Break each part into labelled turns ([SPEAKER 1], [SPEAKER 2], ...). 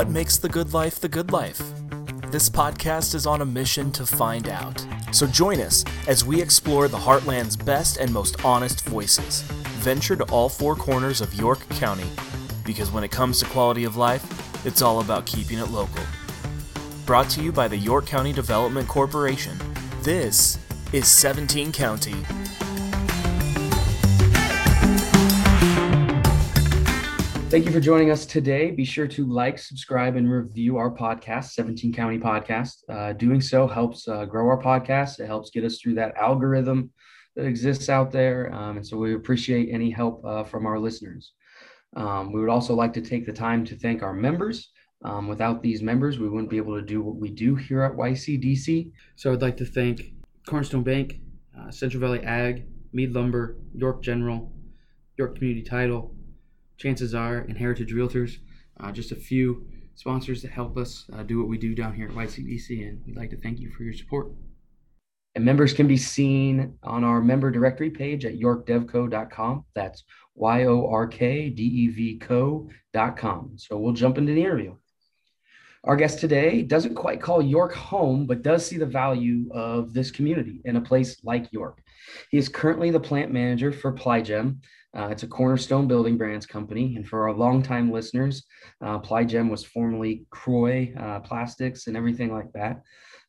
[SPEAKER 1] What makes the good life the good life? This podcast is on a mission to find out. So join us as we explore the Heartland's best and most honest voices. Venture to all four corners of York County because when it comes to quality of life, it's all about keeping it local. Brought to you by the York County Development Corporation, this is 17 County.
[SPEAKER 2] Thank you for joining us today. Be sure to like, subscribe, and review our podcast, 17 County Podcast. Uh, doing so helps uh, grow our podcast. It helps get us through that algorithm that exists out there. Um, and so we appreciate any help uh, from our listeners. Um, we would also like to take the time to thank our members. Um, without these members, we wouldn't be able to do what we do here at YCDC. So I'd like to thank Cornerstone Bank, uh, Central Valley Ag, Mead Lumber, York General, York Community Title, Chances R, and Heritage Realtors. Uh, just a few sponsors that help us uh, do what we do down here at YCDC, and we'd like to thank you for your support. And members can be seen on our member directory page at yorkdevco.com. That's Y O R K D E V co.com. So we'll jump into the interview. Our guest today doesn't quite call York home, but does see the value of this community in a place like York. He is currently the plant manager for Ply Gem, uh, it's a Cornerstone Building Brands company. And for our longtime listeners, uh, Ply Gem was formerly Kroy uh, Plastics and everything like that.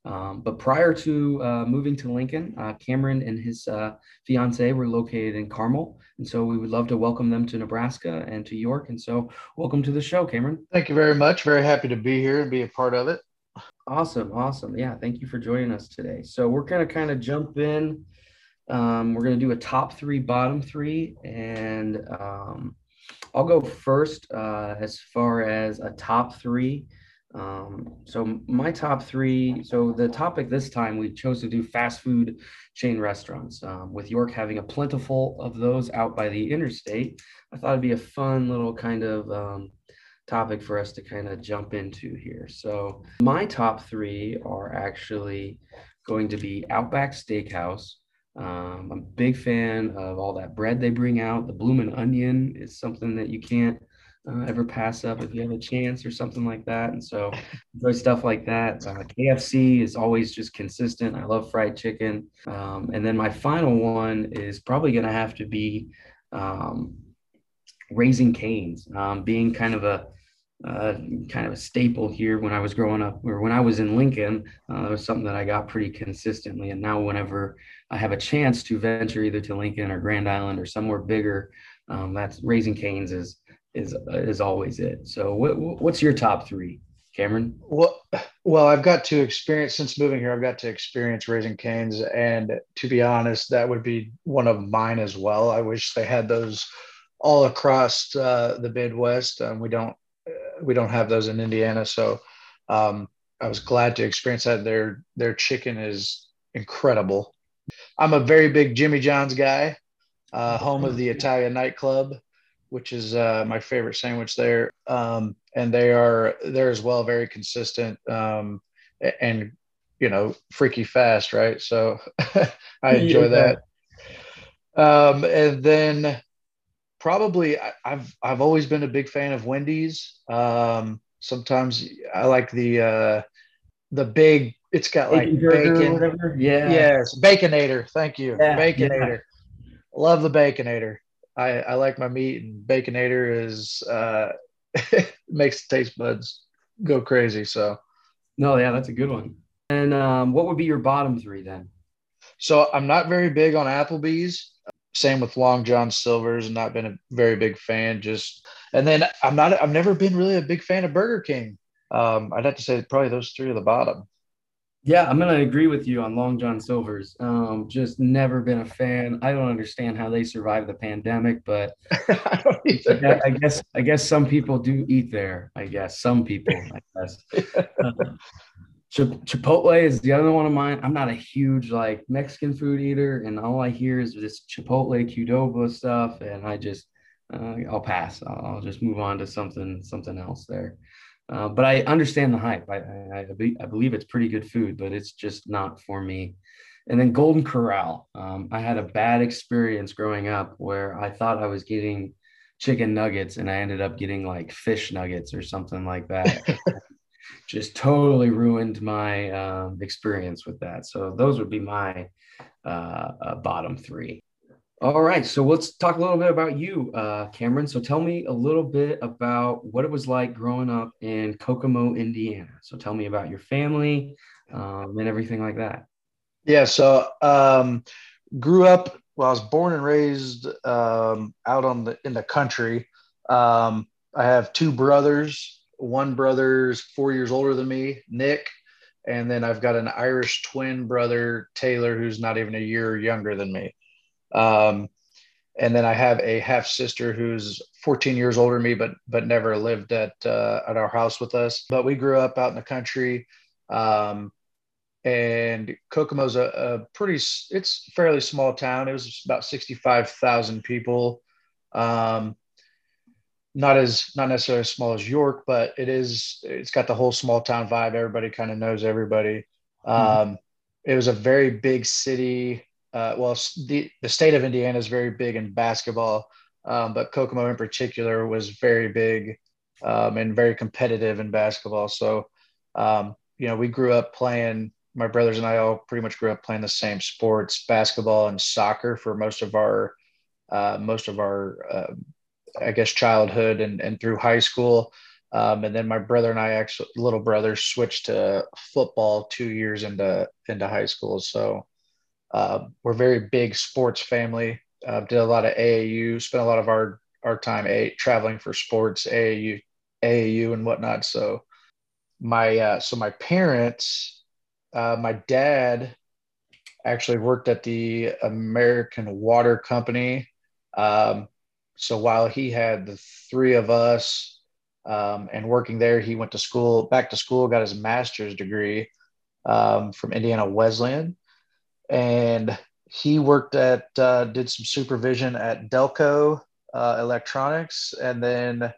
[SPEAKER 2] Um, but prior to uh, moving to Lincoln, uh, Cameron and his uh, fiance were located in Carmel. And so we would love to welcome them to Nebraska and to York. And so welcome to the show, Cameron.
[SPEAKER 3] Thank you very much. Very happy to be here and be a part of it.
[SPEAKER 2] Awesome. Awesome. Yeah. Thank you for joining us today. So we're going to kind of jump in um, we're going to do a top three, bottom three, and um, I'll go first uh, as far as a top three. Um, so my top three. So the topic this time we chose to do fast food chain restaurants. Um, with York having a plentiful of those out by the interstate, I thought it'd be a fun little kind of um, topic for us to kind of jump into here. So my top three are actually going to be Outback Steakhouse, um, I'm a big fan of all that bread they bring out. The bloomin' onion is something that you can't uh, ever pass up if you have a chance or something like that. And so enjoy stuff like that. Uh, KFC is always just consistent. I love fried chicken. Um, and then my final one is probably going to have to be um, Raising Cane's, um, being kind of a uh, kind of a staple here when I was growing up, or when I was in Lincoln. Uh, it was something that I got pretty consistently. And now, whenever I have a chance to venture either to Lincoln or Grand Island or somewhere bigger, um, that's Raising Cane's is is is always it. So, what, what's your top three, Cameron?
[SPEAKER 3] Well, well, I've got to experience since moving here. I've got to experience Raising Cane's, and to be honest, that would be one of mine as well. I wish they had those all across uh, the Midwest. Um, we don't we don't have those in Indiana. So um, I was glad to experience that. Their their chicken is incredible. I'm a very big Jimmy John's guy, uh, home of the Italian nightclub, which is uh, my favorite sandwich there. Um, and they are they're as well very consistent um, and you know freaky fast, right? So I enjoy yeah. that. Um, and then probably I, have I've always been a big fan of Wendy's. Um, sometimes I like the uh, the big. It's got like bacon. bacon. Yeah. Yes, baconator. Thank you, yeah, baconator. Yeah. Love the baconator. I I like my meat, and baconator is uh, makes the taste buds go crazy. So.
[SPEAKER 2] No, yeah, that's a good one. And um, what would be your bottom three then?
[SPEAKER 3] So I'm not very big on Applebee's same with Long John Silver's, not been a very big fan. Just and then I'm not. I've never been really a big fan of Burger King. Um, I'd have to say probably those three are the bottom.
[SPEAKER 2] Yeah, I'm gonna agree with you on Long John Silver's. Um, just never been a fan. I don't understand how they survived the pandemic, but I, I, guess I guess some people do eat there. I guess some people. I guess. Chipotle is the other one of mine. I'm not a huge like Mexican food eater, and all I hear is this Chipotle Qdoba stuff, and I just uh, I'll pass. I'll, just move on to something something else there. Uh, but I understand the hype. I, I, I, believe it's pretty good food, but it's just not for me. And then Golden Corral. Um, I had a bad experience growing up where I thought I was getting chicken nuggets and I ended up getting like fish nuggets or something like that. Just totally ruined my um, experience with that. So those would be my uh, uh, bottom three. All right, so let's talk a little bit about you, uh, Cameron. So tell me a little bit about what it was like growing up in Kokomo, Indiana. So tell me about your family um, and everything like that.
[SPEAKER 3] Yeah, so um, grew up. Well, I was born and raised um, out on the in the country. Um, I have two brothers. One brother's four years older than me, Nick, and then I've got an Irish twin brother, Taylor, who's not even a year younger than me. Um, and then I have a half sister who's 14 years older than me, but but never lived at uh, at our house with us. But we grew up out in the country, um, and Kokomo's a, a pretty it's fairly small town. It was about 65,000 people. Um, not as not necessarily as small as York, but it is. It's got the whole small town vibe. Everybody kind of knows everybody. Mm-hmm. Um, mm-hmm. It was a very big city uh, well, the, the state of Indiana is very big in basketball, um, but Kokomo in particular was very big um, and very competitive in basketball. So, um, you know, we grew up playing, my brothers and I all pretty much grew up playing the same sports, basketball and soccer for most of our, uh, most of our, uh, I guess, childhood and, and through high school. Um, and then my brother and I actually, little brother switched to football two years into, into high school. So, uh, we're very big sports family. Uh, did a lot of AAU, spent a lot of our our time a, traveling for sports, AAU, AAU and whatnot. So my uh, so my parents, uh, my dad actually worked at the American Water Company. Um, so while he had the three of us um, and working there, he went to school, back to school, got his master's degree um, from Indiana Wesleyan and he worked at uh, did some supervision at Delco uh, Electronics, and then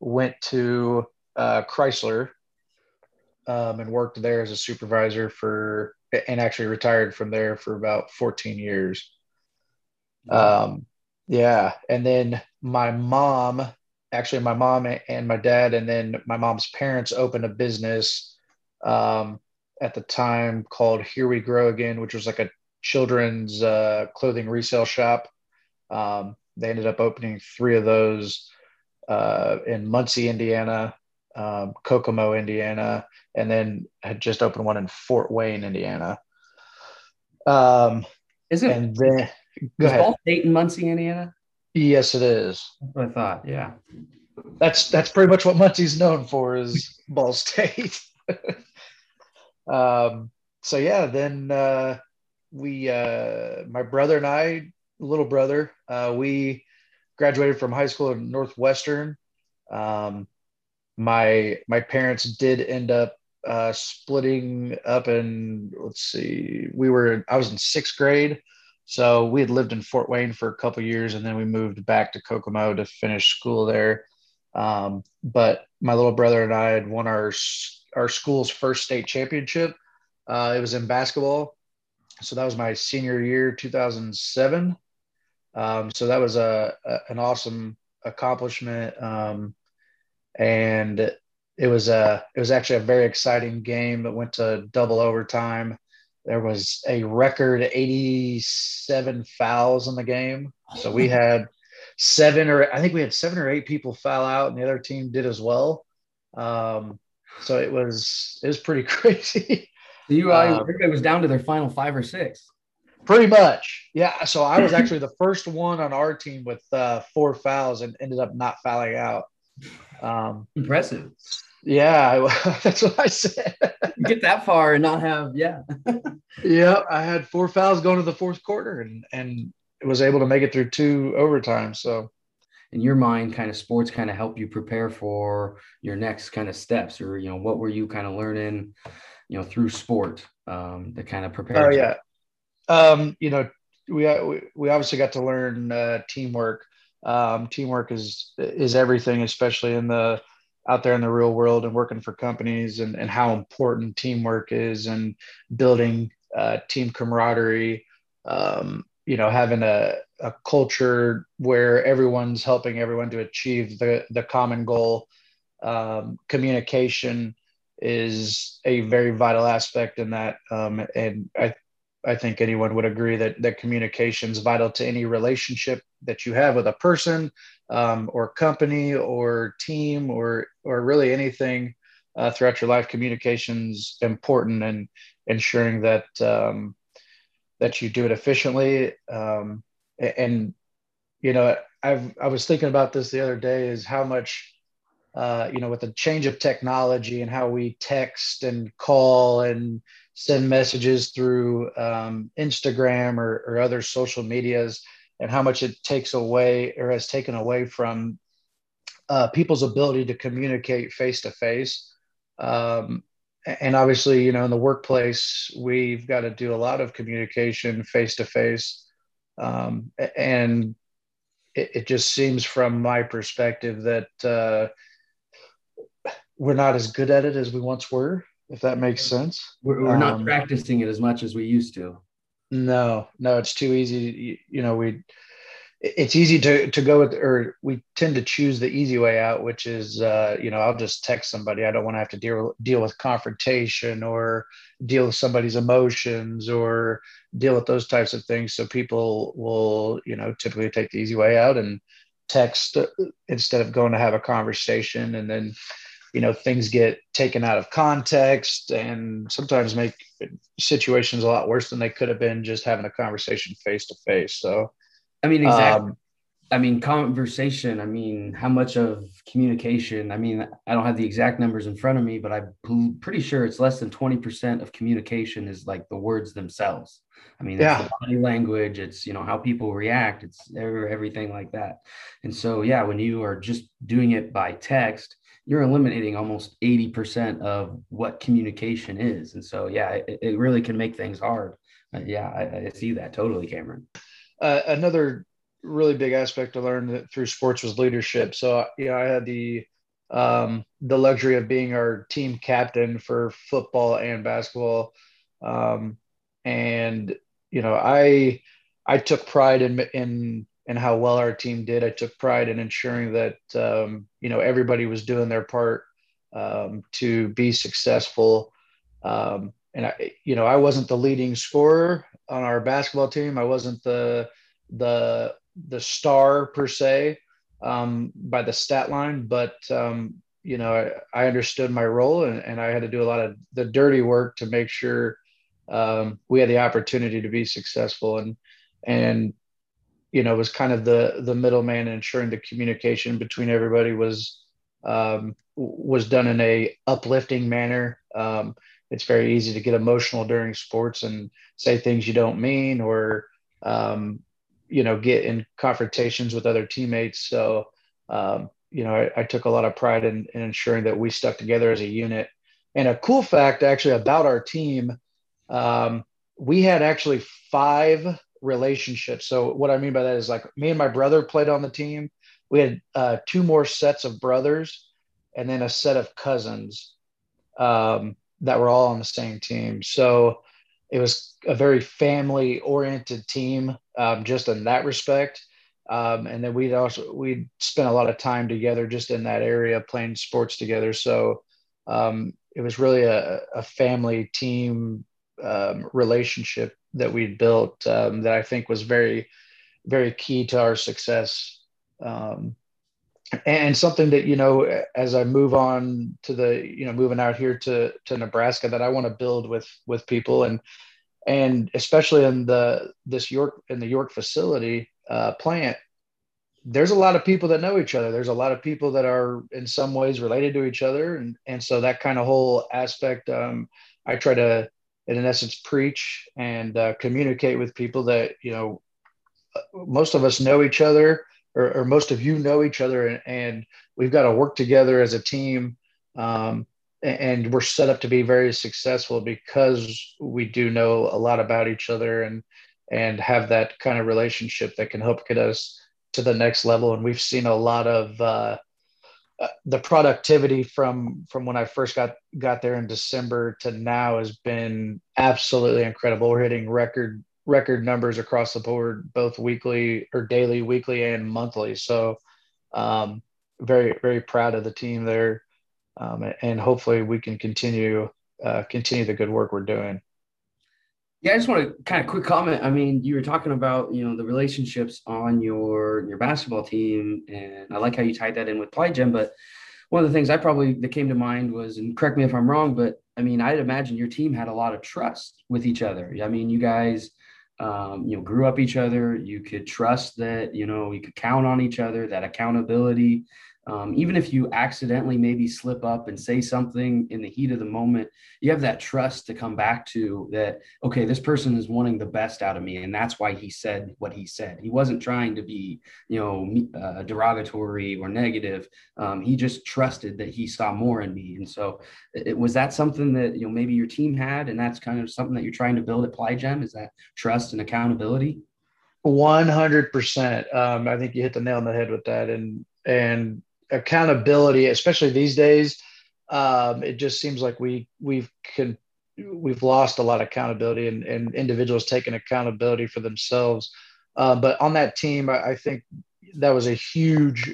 [SPEAKER 3] went to uh, Chrysler um, and worked there as a supervisor for, and actually retired from there for about 14 years. Um, yeah, and then my mom, actually my mom and my dad, and then my mom's parents opened a business um, at the time called Here We Grow Again, which was like a children's uh, clothing resale shop. Um, they ended up opening three of those uh, in Muncie, Indiana, um, Kokomo, Indiana, and then had just opened one in Fort Wayne, Indiana. Um,
[SPEAKER 2] is it?
[SPEAKER 3] And then
[SPEAKER 2] go ahead. Ball State in Muncie, Indiana.
[SPEAKER 3] Yes, it is.
[SPEAKER 2] That's what I thought. Yeah.
[SPEAKER 3] That's that's pretty much what Muncie's known for is Ball State. um, so yeah, then uh, we, uh, my brother and I, little brother, uh, we graduated from high school in Northwestern. Um, my my parents did end up uh, splitting up and let's see, we were I was in sixth grade, so we had lived in Fort Wayne for a couple years, and then we moved back to Kokomo to finish school there. Um, but my little brother and I had won our our school's first state championship. Uh, it was in basketball, so that was my senior year, 2007. Um, so that was a, a, an awesome accomplishment, um, and it was a it was actually a very exciting game that went to double overtime. There was a record 87 fouls in the game, so we had seven or I think we had seven or eight people foul out, and the other team did as well. Um, so it was it was pretty crazy.
[SPEAKER 2] The UI um, was down to their final five or six.
[SPEAKER 3] Pretty much, yeah. So I was actually the first one on our team with uh, four fouls and ended up not fouling out.
[SPEAKER 2] Um, Impressive.
[SPEAKER 3] Yeah, that's what I said.
[SPEAKER 2] get that far and not have, yeah.
[SPEAKER 3] yeah, I had four fouls going to the fourth quarter and and was able to make it through two overtime. So,
[SPEAKER 2] in your mind, kind of sports kind of help you prepare for your next kind of steps, or you know, what were you kind of learning? you know through sport um, to kind of prepare.
[SPEAKER 3] Oh yeah, um, you know we we obviously got to learn uh, teamwork. Um, teamwork is is everything, especially in the out there in the real world and working for companies and, and how important teamwork is and building uh, team camaraderie. Um, you know, having a a culture where everyone's helping everyone to achieve the, the common goal. Um, communication is a very vital aspect in that. Um, and I, I think anyone would agree that, that communication is vital to any relationship that you have with a person um, or company or team or, or really anything uh, throughout your life. Communication's important and ensuring that um, that you do it efficiently. Um, and you know, I've I was thinking about this the other day is how much uh, you know with the change of technology and how we text and call and send messages through um, Instagram or, or other social medias and how much it takes away or has taken away from uh, people's ability to communicate face to face. And obviously, you know, in the workplace, we've got to do a lot of communication face to face. And it, it, just seems from my perspective that uh, we're not as good at it as we once were, if that makes sense.
[SPEAKER 2] We're, we're not um, practicing it as much as we used to.
[SPEAKER 3] No, no, it's too easy. You, you know, we it's easy to to go with or we tend to choose the easy way out which is uh, you know i'll just text somebody i don't want to have to deal deal with confrontation or deal with somebody's emotions or deal with those types of things so people will you know typically take the easy way out and text instead of going to have a conversation and then you know things get taken out of context and sometimes make situations a lot worse than they could have been just having a conversation face to face so
[SPEAKER 2] I mean, exactly. Um, I mean, conversation. I mean, how much of communication? I mean, I don't have the exact numbers in front of me, but I'm pretty sure it's less than 20% of communication is like the words themselves. I mean, yeah. the body language, it's, you know, how people react, it's everything like that. And so, yeah, when you are just doing it by text, you're eliminating almost 80% of what communication is. And so, yeah, it, it really can make things hard. Uh, yeah, I, I see that totally, Cameron
[SPEAKER 3] uh, another really big aspect to learn through sports was leadership. So you know, I had the um, the luxury of being our team captain for football and basketball, um, and you know, I I took pride in in in how well our team did. I took pride in ensuring that um, you know everybody was doing their part um, to be successful. Um, and I, you know, I wasn't the leading scorer on our basketball team. I wasn't the the the star per se um, by the stat line, but um, you know, I, I, understood my role and, and I had to do a lot of the dirty work to make sure um, we had the opportunity to be successful and and you know was kind of the the middleman ensuring the communication between everybody was um, was done in a uplifting manner. Um, it's very easy to get emotional during sports and say things you don't mean or um, you know get in confrontations with other teammates so um, you know I, I, took a lot of pride in, in, ensuring that we stuck together as a unit and a cool fact actually about our team um, we had actually five relationships so what i mean by that is like me and my brother played on the team. We had uh, two more sets of brothers and then a set of cousins um, that were all on the same team. So it was a very family oriented team um, just in that respect. Um, and then we'd also we'd spent a lot of time together just in that area playing sports together. So um, it was really a, a family team um, relationship that we'd built um, that i think was very very key to our success. Um, and something that you know as i move on to the you know moving out here to to nebraska that i want to build with with people and and especially in the this york in the york facility uh, plant there's a lot of people that know each other. There's a lot of people that are in some ways related to each other. And and so that kind of whole aspect um, i try to in essence preach and uh, communicate with people that you know most of us know each other or, or most of you know each other and, and we've got to work together as a team um, and we're set up to be very successful because we do know a lot about each other and and have that kind of relationship that can help get us to the next level. And we've seen a lot of uh, uh the productivity from from when I first got got there in December to now has been absolutely incredible. We're hitting record record numbers across the board, both weekly or daily, weekly, and monthly. So, um, very very proud of the team there, um, and hopefully we can continue uh, continue the good work we're doing.
[SPEAKER 2] Yeah, I just want to kind of quick comment. I mean, you were talking about you know the relationships on your your basketball team, and I like how you tied that in with Ply Gem. But one of the things I probably that came to mind was, and correct me if I'm wrong, but I mean, I'd imagine your team had a lot of trust with each other. I mean, you guys, um, you know, grew up each other. You could trust that you know you could count on each other. That accountability. Um, even if you accidentally maybe slip up and say something in the heat of the moment, you have that trust to come back to that, okay, this person is wanting the best out of me. And that's why he said what he said. He wasn't trying to be, you know, uh, derogatory or negative. Um, he just trusted that he saw more in me. And so it, was that something that, you know, maybe your team had, and that's kind of something that you're trying to build at PlyGem is that trust and accountability?
[SPEAKER 3] 100%. Um, I think you hit the nail on the head with that. And, and accountability, especially these days, um, it just seems like we we've can we've lost a lot of accountability and, and individuals taking accountability for themselves. Uh, but on that team, I, I, think that was a huge,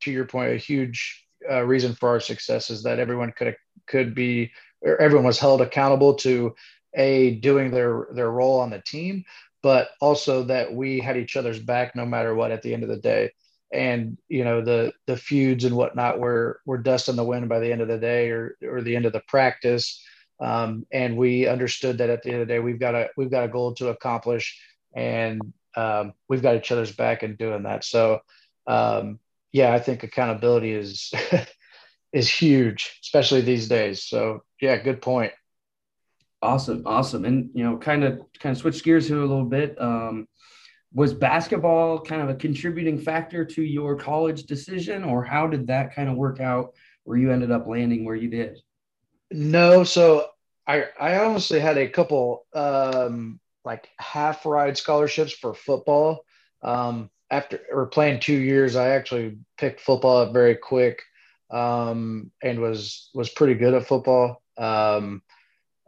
[SPEAKER 3] to your point, a huge uh, reason for our success is that everyone could could be, or everyone was held accountable to a doing their their role on the team, but also that we had each other's back no matter what at the end of the day and you know the the feuds and whatnot were were dust in the wind by the end of the day or or the end of the practice. Um, and we understood that at the end of the day we've got a we've got a goal to accomplish and um, we've got each other's back in doing that. So um, yeah i think accountability is is huge especially these days. So yeah good point.
[SPEAKER 2] Awesome awesome. And you know kind of kind of switch gears here a little bit. Um, was basketball kind of a contributing factor to your college decision or how did that kind of work out where you ended up landing where you did?
[SPEAKER 3] No so i i honestly had a couple um like half ride scholarships for football. Um after or playing two years i actually picked football up very quick um and was was pretty good at football. Um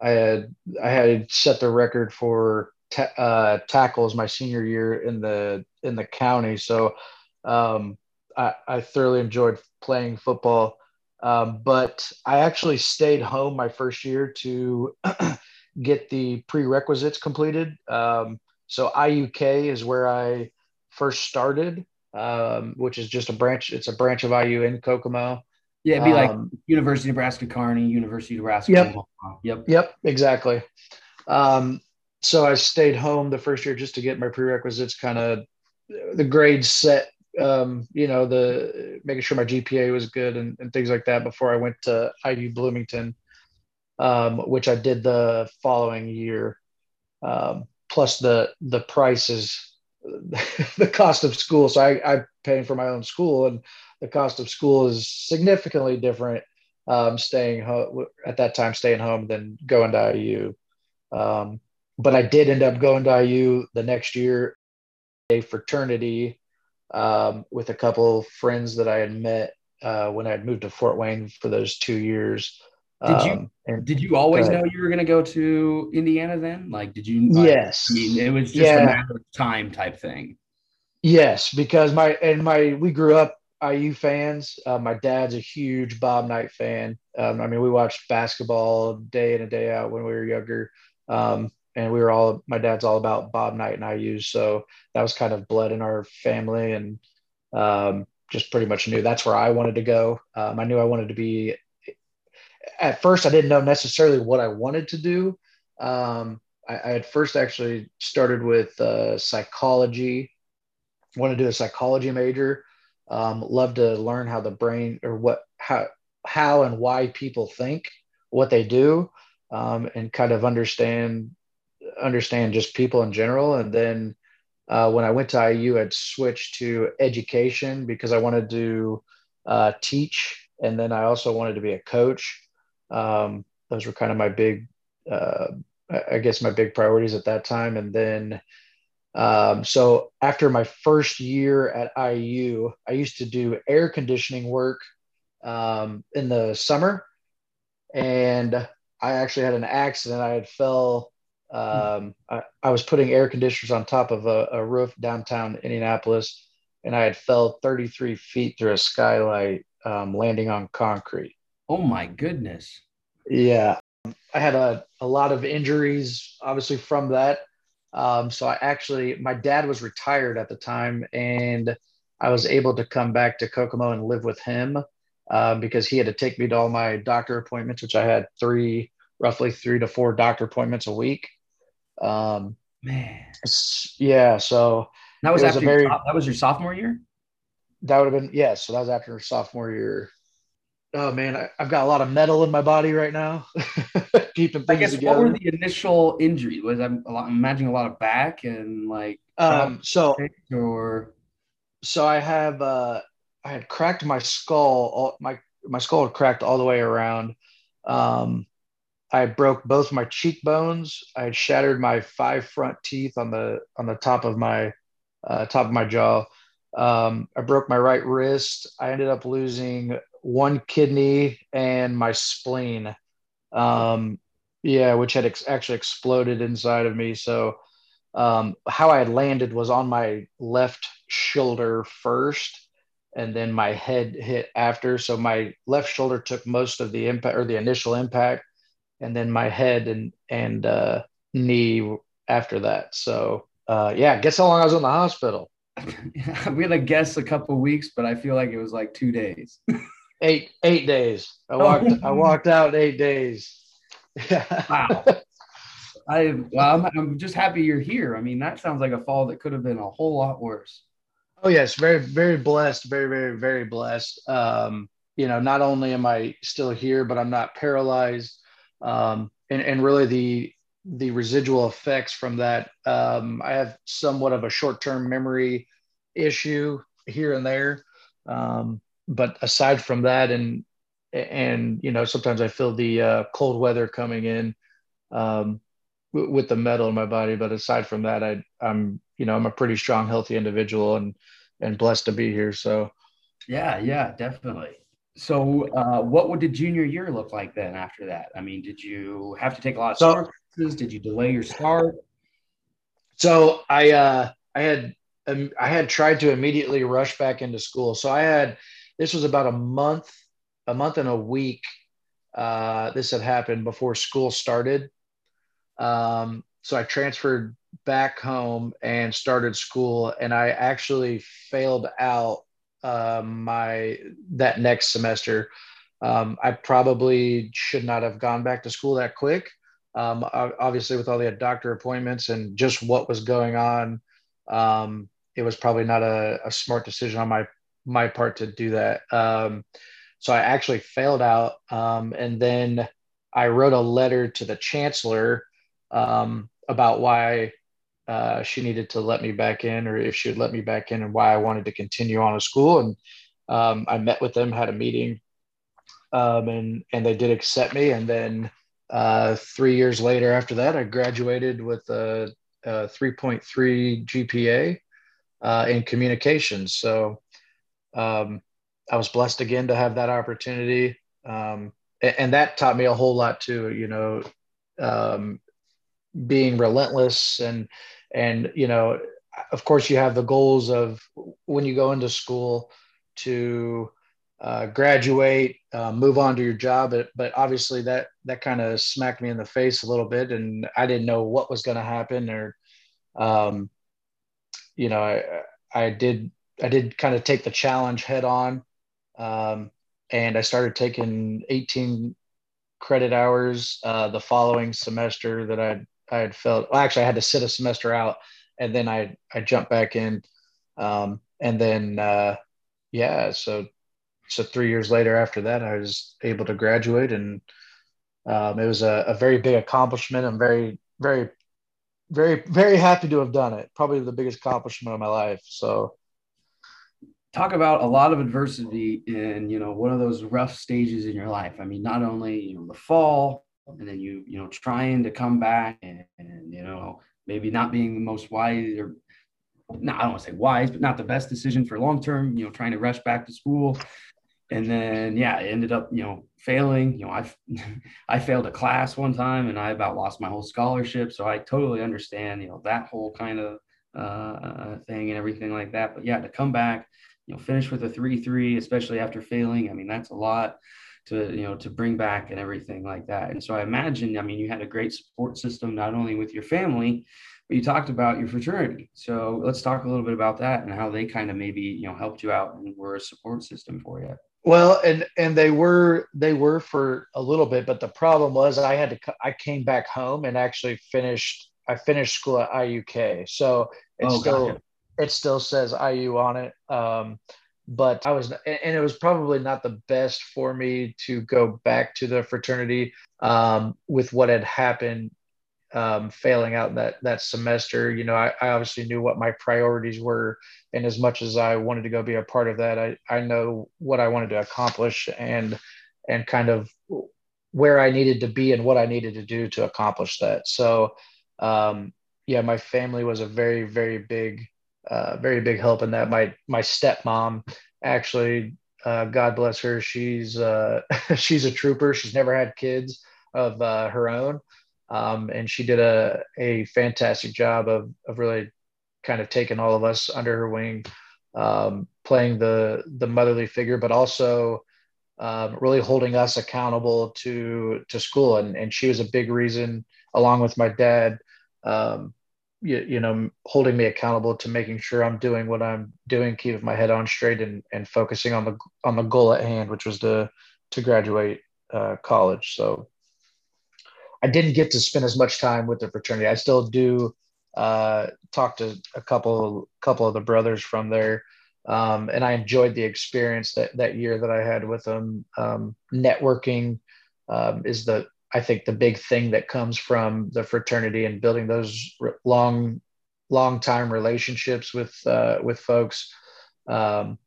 [SPEAKER 3] i had i had set the record for ta- uh, tackles my senior year in the in the county. So um, I, I, thoroughly enjoyed playing football. Um, but I actually stayed home my first year to get the prerequisites completed. Um, so IUK is where I first started, um, which is just a branch. It's a branch of IU in Kokomo.
[SPEAKER 2] Yeah, it'd be like um, University of Nebraska Kearney, University of Nebraska.
[SPEAKER 3] Yep. Yep. Yep. Exactly. Um, so I stayed home the first year just to get my prerequisites kind of the grades set, um, you know, the making sure my GPA was good and, and things like that before I went to IU Bloomington, um, which I did the following year. Um, plus the the prices, the cost of school. So I, I'm paying for my own school, and the cost of school is significantly different. Um, staying home at that time, staying home than going to IU. But I did end up going to IU the next year, a fraternity um, with a couple of friends that I had met uh, when I had moved to Fort Wayne for those two years.
[SPEAKER 2] Did you um, and, did you always know you were going to go to Indiana then? Like, did you? Like,
[SPEAKER 3] yes.
[SPEAKER 2] I mean, it was just yeah. a matter of time type thing.
[SPEAKER 3] Yes, because my and my we grew up IU fans. Uh, my dad's a huge Bob Knight fan. Um, I mean, we watched basketball day in and day out when we were younger. Um, and we were all my dad's all about Bob Knight and IU, so that was kind of blood in our family, and um, just pretty much knew that's where I wanted to go. Um, I knew I wanted to be. At first, I didn't know necessarily what I wanted to do. Um, I, I, had first actually started with uh, psychology. Wanted to do a psychology major. Um, love to learn how the brain or what how how and why people think, what they do, um, and kind of understand understand just people in general. And then uh, when I went to IU, I'd switched to education because I wanted to uh, teach. And then I also wanted to be a coach. Um, those were kind of my big, uh, I guess, my big priorities at that time. And then, um, so after my first year at IU, I used to do air conditioning work um, in the summer. And I actually had an accident. I had fell Um, I, I, was putting air conditioners on top of a, a, roof downtown Indianapolis, and I had fell 33 feet through a skylight, um, landing on concrete.
[SPEAKER 2] Oh my goodness!
[SPEAKER 3] Yeah, I had a, a lot of injuries, obviously from that. Um, so I actually, my dad was retired at the time, and I was able to come back to Kokomo and live with him uh, because he had to take me to all my doctor appointments, which I had three, roughly three to four doctor appointments a week. Um,
[SPEAKER 2] Man,
[SPEAKER 3] yeah. So
[SPEAKER 2] that was, was after very, that was your sophomore year.
[SPEAKER 3] That would have been yes. Yeah, so that was after sophomore year. Oh man, I, have got a lot of metal in my body right now, keeping things I guess together.
[SPEAKER 2] What were the initial injuries? Was I'm, I'm imagining a lot of back and like
[SPEAKER 3] um so
[SPEAKER 2] or
[SPEAKER 3] so I have uh I had cracked my skull all my my skull had cracked all the way around. Um I broke both my cheekbones. I shattered my five front teeth on the on the top of my uh, top of my jaw. Um, I broke my right wrist. I ended up losing one kidney and my spleen. Um, yeah, which had ex- actually exploded inside of me. So um, how I had landed was on my left shoulder first, and then my head hit after. So my left shoulder took most of the impact or the initial impact and then my head and and uh, knee after that. So uh, yeah, guess how long I was in the hospital?
[SPEAKER 2] I'm gonna guess a couple weeks, but I feel like it was like two days.
[SPEAKER 3] eight eight days. I walked oh. I walked out eight days.
[SPEAKER 2] wow. I well, I'm, I'm just happy you're here. I mean, that sounds like a fall that could have been a whole lot worse.
[SPEAKER 3] Oh yes, very very blessed, very very very blessed. Um, you know, not only am I still here, but I'm not paralyzed um, and, and really the the residual effects from that. Um, I have somewhat of a short term memory issue here and there, um, but aside from that, and and you know sometimes I feel the uh, cold weather coming in um, w- with the metal in my body. But aside from that, I I'm you know I'm a pretty strong, healthy individual and and blessed to be here. So
[SPEAKER 2] yeah, yeah, definitely. So, uh, what would the junior year look like then after that? I mean, did you have to take a lot of so, classes? Did you delay your start?
[SPEAKER 3] So I uh, I had um, I had tried to immediately rush back into school. So I had this was about a month, a month and a week. Uh, this had happened before school started. Um, so I transferred back home and started school, and I actually failed out uh, my that next semester. Um, I probably should not have gone back to school that quick. Um, obviously, with all the doctor appointments and just what was going on, um, it was probably not a, a, smart decision on my my part to do that. Um, so I actually failed out, um, and then I wrote a letter to the chancellor um, about why uh, she needed to let me back in or if she would let me back in and why I wanted to continue on to school. And um, I met with them, had a meeting, um, and, and they did accept me. And then uh, three years later after that, I graduated with a, a 3.3 GPA uh, in communications. So um, I was blessed again to have that opportunity. Um, and, and, that taught me a whole lot too, you know, um, being relentless and and you know of course you have the goals of when you go into school to uh, graduate uh, move on to your job. But, but obviously that that kind of smacked me in the face a little bit and i didn't know what was going to happen or um, you know i i did i did kind of take the challenge head on um, and i started taking 18 credit hours uh, the following semester that i I had felt well, actually I had to sit a semester out and then I I jumped back in um, and then uh, yeah so so three years later after that I was able to graduate and um, it was a, a very big accomplishment. I'm very very very very happy to have done it. Probably the biggest accomplishment of my life so.
[SPEAKER 2] Talk about a lot of adversity in you know one of those rough stages in your life. I mean not only you know the fall and then you you know trying to come back and, and you know maybe not being the most wise or no, I don't want to say wise, but not the best decision for long term. You know, trying to rush back to school. and then yeah, I ended up you know failing. You know, I I failed a class one time, and I about lost my whole scholarship. So I totally understand you know that whole kind of uh, thing and everything like that. But yeah, to come back, you know, finish with a three three, especially after failing. I mean, that's a lot to you know to bring back and everything like that. And so I imagine, I mean, you had a great support system not only with your family, but you talked about your fraternity. So let's talk a little bit about that and how they kind of maybe you know helped you out and were a support system for you.
[SPEAKER 3] Well, and and they were they were for a little bit, but the problem was I had to I came back home and actually finished I finished school at IUK, so it oh, still gotcha. it still says IU on it. Um, but I was and it was probably not the best for me to go back to the fraternity um, with what had happened um, failing out that that semester. You know, I, I, obviously knew what my priorities were, and as much as I wanted to go be a part of that, I I know what I wanted to accomplish and and kind of where I needed to be and what I needed to do to accomplish that. So, um, yeah, my family was a very very big uh, very big help in that. My my stepmom actually. Uh, God bless her. She's uh, she's a trooper. She's never had kids of uh, her own, um, and she did a, a fantastic job of, of really kind of taking all of us under her wing, um, playing the, the motherly figure, but also um, really holding us accountable to, to school. And, and she was a big reason, along with my dad, um, you, you know, holding me accountable to making sure I'm doing what I'm doing, keeping my head on straight and, and focusing on the, on the goal at hand, which was to, to graduate uh, college. So I didn't get to spend as much time with the fraternity. I still do uh, talk to a couple couple of the brothers from there, um, and I enjoyed the experience that that year that I had with them. Um, networking um, is the I think the big thing that comes from the fraternity and building those long long time relationships with uh, with folks um,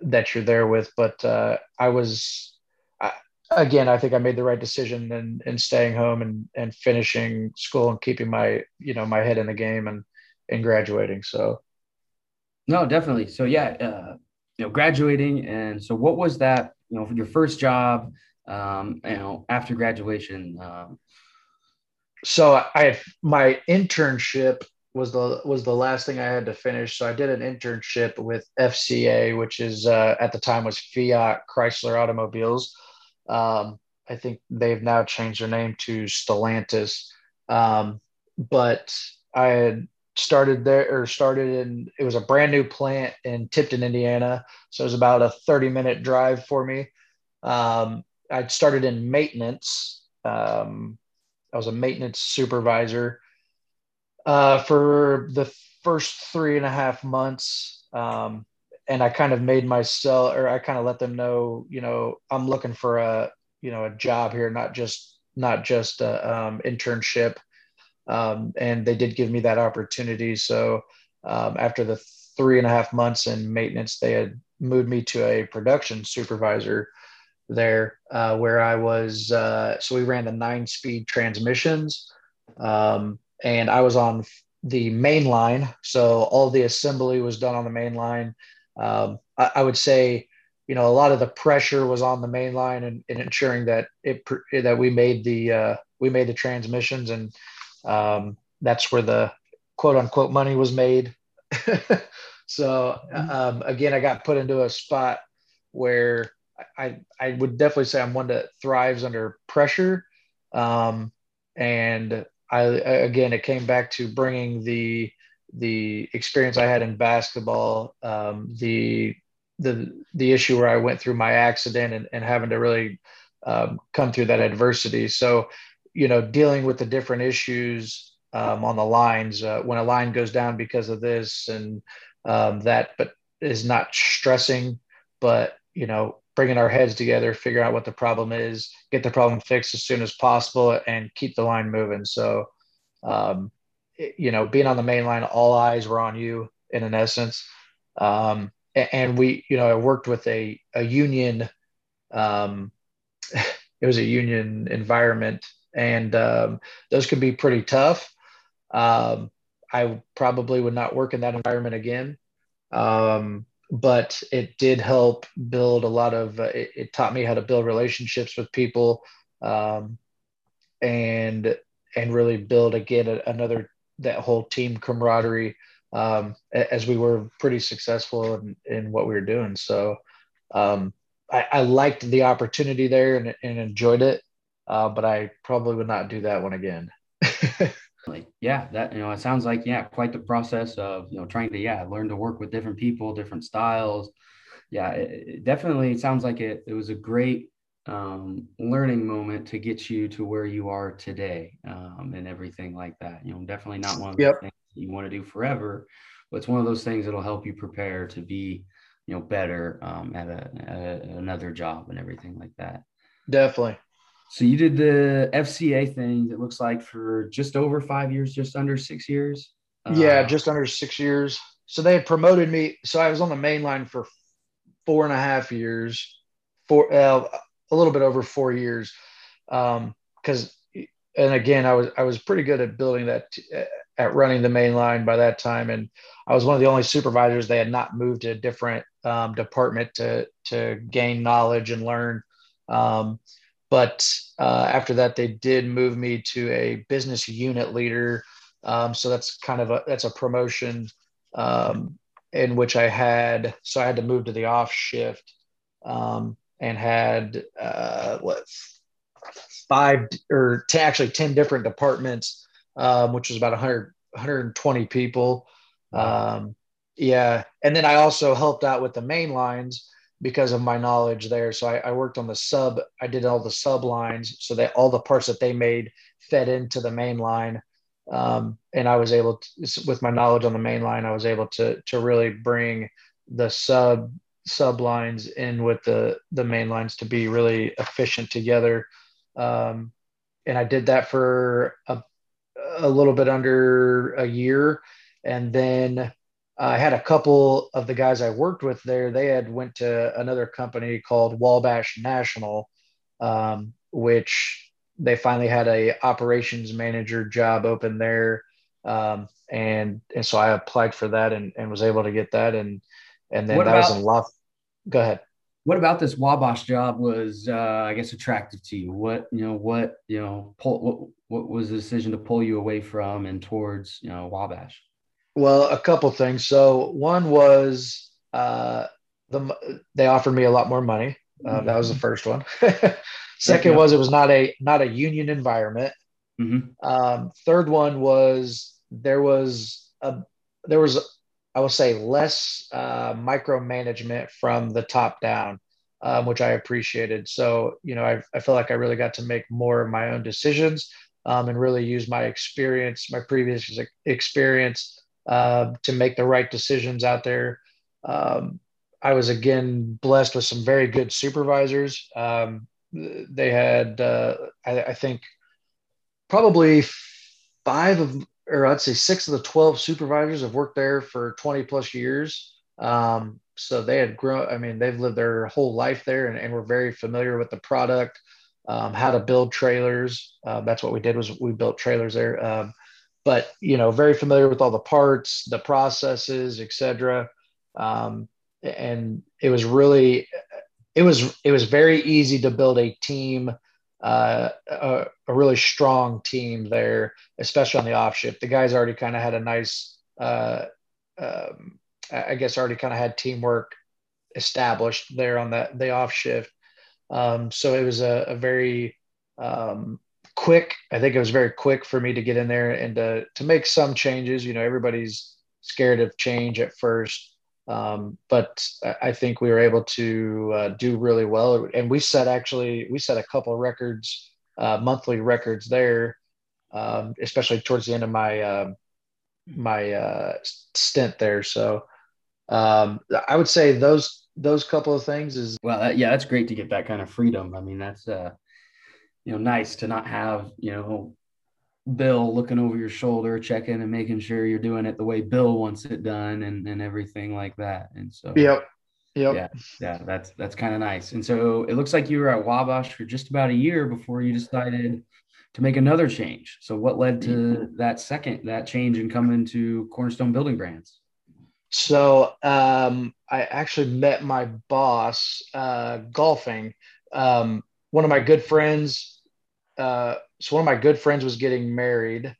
[SPEAKER 3] that you're there with. But uh, I was I, again, I think I made the right decision in, in staying home and, and finishing school and keeping my, you know, my head in the game and, and graduating. So.
[SPEAKER 2] No, definitely. So yeah, uh, you know, graduating. And so what was that, you know, your first job, um, you know, after graduation? Um,
[SPEAKER 3] so I my internship was the was the last thing I had to finish. So I did an internship with FCA, which is uh, at the time was Fiat Chrysler Automobiles. Um, I think they've now changed their name to Stellantis. Um, but I had started there or started in it was a brand new plant in Tipton, Indiana. So it was about a 30 minute drive for me. Um, I started in maintenance. Um, I was a maintenance supervisor uh, for the first three and a half months. Um, and I kind of made myself, or I kind of let them know, you know, I'm looking for a, you know, a job here, not just not just a um, internship. Um, and they did give me that opportunity. So um, after the three and a half months in maintenance, they had moved me to a production supervisor there, uh, where I was. Uh, so we ran the nine-speed transmissions, um, and I was on the main line. So all the assembly was done on the main line um, I, I, would say, you know, a lot of the pressure was on the main line and, and ensuring that it that we made the uh, we made the transmissions, and um, that's where the quote unquote money was made. so mm-hmm. um, again, I got put into a spot where I I would definitely say I'm one that thrives under pressure, um, and I again it came back to bringing the the experience I had in basketball, um, the the the issue where I went through my accident and, and having to really um, come through that adversity. So, you know, dealing with the different issues um, on the lines uh, when a line goes down because of this and um, that, but is not stressing, but you know, bringing our heads together, figure out what the problem is, get the problem fixed as soon as possible, and keep the line moving. So, um, you know, being on the main line, all eyes were on you in an essence. Um, and we, you know, I worked with a, a union, um, it was a union environment and, um, those could be pretty tough. Um, I probably would not work in that environment again. Um, but it did help build a lot of. Uh, it, it, taught me how to build relationships with people, um, and and really build again a, another that whole team camaraderie um, as we were pretty successful in, in what we were doing. So um, I, I, liked the opportunity there and, and enjoyed it, uh, but I probably would not do that one again.
[SPEAKER 2] yeah, that you know, it sounds like yeah, quite the process of you know trying to yeah learn to work with different people, different styles. Yeah, it, it definitely it sounds like it. It was a great um, learning moment to get you to where you are today um, and everything like that. You know, definitely not one of yep. the things you want to do forever, but it's one of those things that'll help you prepare to be, you know, better um, at, a, at another job and everything like that.
[SPEAKER 3] Definitely.
[SPEAKER 2] So you did the FCA thing. It looks like for just over five years, just under six years.
[SPEAKER 3] Yeah, uh, just under six years. So they had promoted me. So I was on the main line for four and a half years. Four, uh, a little bit over four years. Um, cause, and again, I was, I was pretty good at building that, at running the main line by that time. And I was one of the only supervisors they had not moved to a different um, department to, to gain knowledge and learn. Um, but uh, after that, they did move me to a business unit leader. Um, so that's kind of a, that's a promotion um, in which I had, so I had to move to the off shift. Um, and had uh, what five or ten, actually 10 different departments, um, which was about 100, 120 people. Um, yeah. And then I also helped out with the main lines because of my knowledge there. So I, I, worked on the sub, I did all the sub lines so that all the parts that they made fed into the main line. Um, and I was able to, with my knowledge on the main line, I was able to, to really bring the sub sub lines in with the the main lines to be really efficient together. Um, and I did that for a, a little bit under a year, and then I had a couple of the guys I worked with there. They had went to another company called Wabash National, um, which they finally had a operations manager job open there. Um, and and so I applied for that and, and was able to get that and and then what that about, was in Laf- go ahead.
[SPEAKER 2] What about this Wabash job was, uh, I guess, attractive to you? What you know, what you know, pull, what what was the decision to pull you away from and towards you know Wabash?
[SPEAKER 3] Well, a couple things. So one was uh, the they offered me a lot more money. Uh, that was the first one. Second was it was not a not a union environment. Mm-hmm. Um, third one was there was a there was I will say less uh, micromanagement from the top down, um, which I appreciated. So, you know, I, I feel like I really got to make more of my own decisions um, and really use my experience, my previous experience uh, to make the right decisions out there. Um, I was again blessed with some very good supervisors. Um, they had, uh, I, I think, probably five of or I'd say six of the 12 supervisors have worked there for 20 plus years. Um, so they had grown, I mean, they've lived their whole life there and, and were very familiar with the product, um, how to build trailers. Uh, that's what we did was we built trailers there. But, you know, very familiar with all the parts, the processes, etc. Um, and it was really, it was, it was very easy to build a team uh, a, a, really strong team there, especially on the off shift. The guys already kind of had a nice, uh, um, I guess, already kind of had teamwork established there on that the off shift. Um, so it was a, a very um, quick. I think it was very quick for me to get in there and to to make some changes. You know, everybody's scared of change at first. Um, but I think we were able to uh, do really well, and we set actually we set a couple of records, uh, monthly records there, um, especially towards the end of my uh, my stint there. So um, I would say those those couple of things is
[SPEAKER 2] well, yeah, that's great to get that kind of freedom. I mean, that's uh, you know nice to not have you know Bill looking over your shoulder, checking and making sure you're doing it the way Bill wants it done and, and everything like that. And so,
[SPEAKER 3] yep. Yep.
[SPEAKER 2] Yeah. Yeah. That's, that's kind of nice. And so it looks like you were at Wabash for just about a year before you decided to make another change. So what led to that second, that change and coming to Cornerstone Building Brands?
[SPEAKER 3] So um, I actually met my boss uh, golfing. Um, one of my good friends, uh, so one of my good friends was getting married,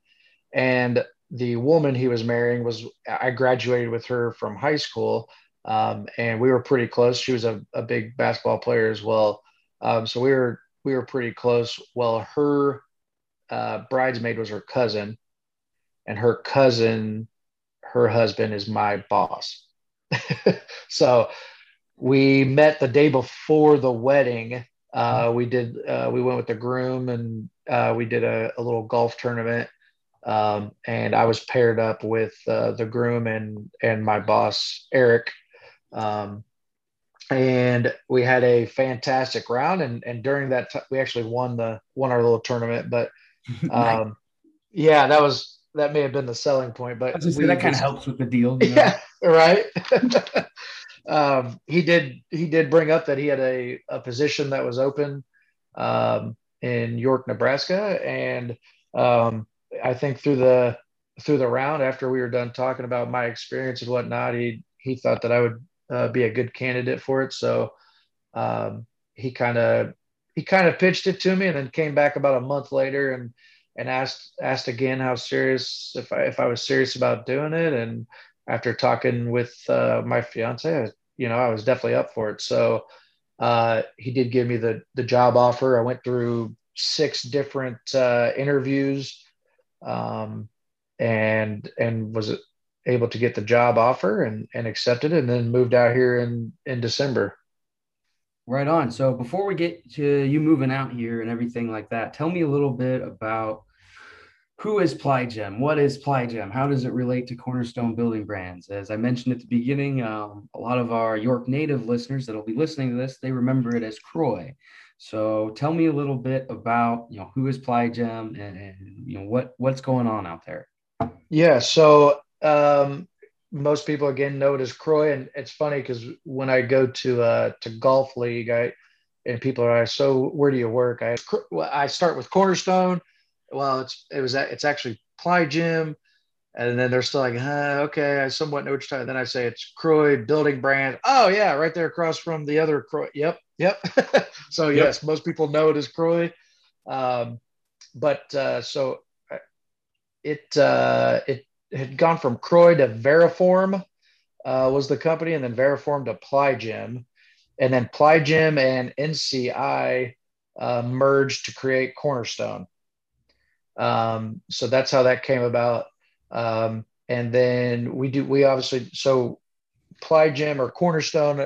[SPEAKER 3] and the woman he was marrying was I graduated with her from high school, um, and we were pretty close. She was a, a big basketball player as well, um, so we were we were pretty close. Well, her uh, bridesmaid was her cousin, and her cousin, her husband is my boss. so we met the day before the wedding. Uh, we did uh, we went with the groom and uh, we did a, a, little golf tournament. Um, and I was paired up with uh, the groom and and my boss Eric. Um, and we had a fantastic round and and during that t- we actually won the won our little tournament but um, yeah that was that may have been the selling point but
[SPEAKER 2] say, that kind of helps with the deal
[SPEAKER 3] you know? yeah right um, he did he did bring up that he had a, a position that was open um, in york nebraska and um, i think through the through the round after we were done talking about my experience and whatnot he he thought that i would uh, be a good candidate for it. So um, he kind of he kind of pitched it to me, and then came back about a month later and and asked asked again how serious if I if I was serious about doing it. And after talking with uh, my fiance, you know, I was definitely up for it. So uh, he did give me the the job offer. I went through six different uh, interviews, um, and and was able to get the job offer and, and accepted it and then moved out here in, in December.
[SPEAKER 2] Right on. So before we get to you moving out here and everything like that, tell me a little bit about who is Ply Gem? What is Ply Gem? How does it relate to Cornerstone Building Brands? As I mentioned at the beginning, um, a lot of our York native listeners that'll be listening to this, they remember it as Kroy. So tell me a little bit about you know who is Ply Gem and, and you know what what's going on out there.
[SPEAKER 3] Yeah, so um, most people again know it as Kroy, and it's funny because when I go to uh, to golf league, I and people are like, so where do you work? I I start with Cornerstone. Well, it's it was it's actually Ply Gem, and then they're still like, huh, okay, I somewhat know what you're talking. Then I say it's Kroy Building Brand. Oh yeah, right there across from the other Kroy. Yep, yep. so yep. yes, most people know it as Kroy. Um, but uh, so uh, it uh, it had gone from Kroy to Variform uh, was the company, and then Variform to Ply Gem, and then Ply Gem and NCI uh, merged to create Cornerstone. Um, so that's how that came about. Um, and then we do we obviously so Ply Gem or Cornerstone.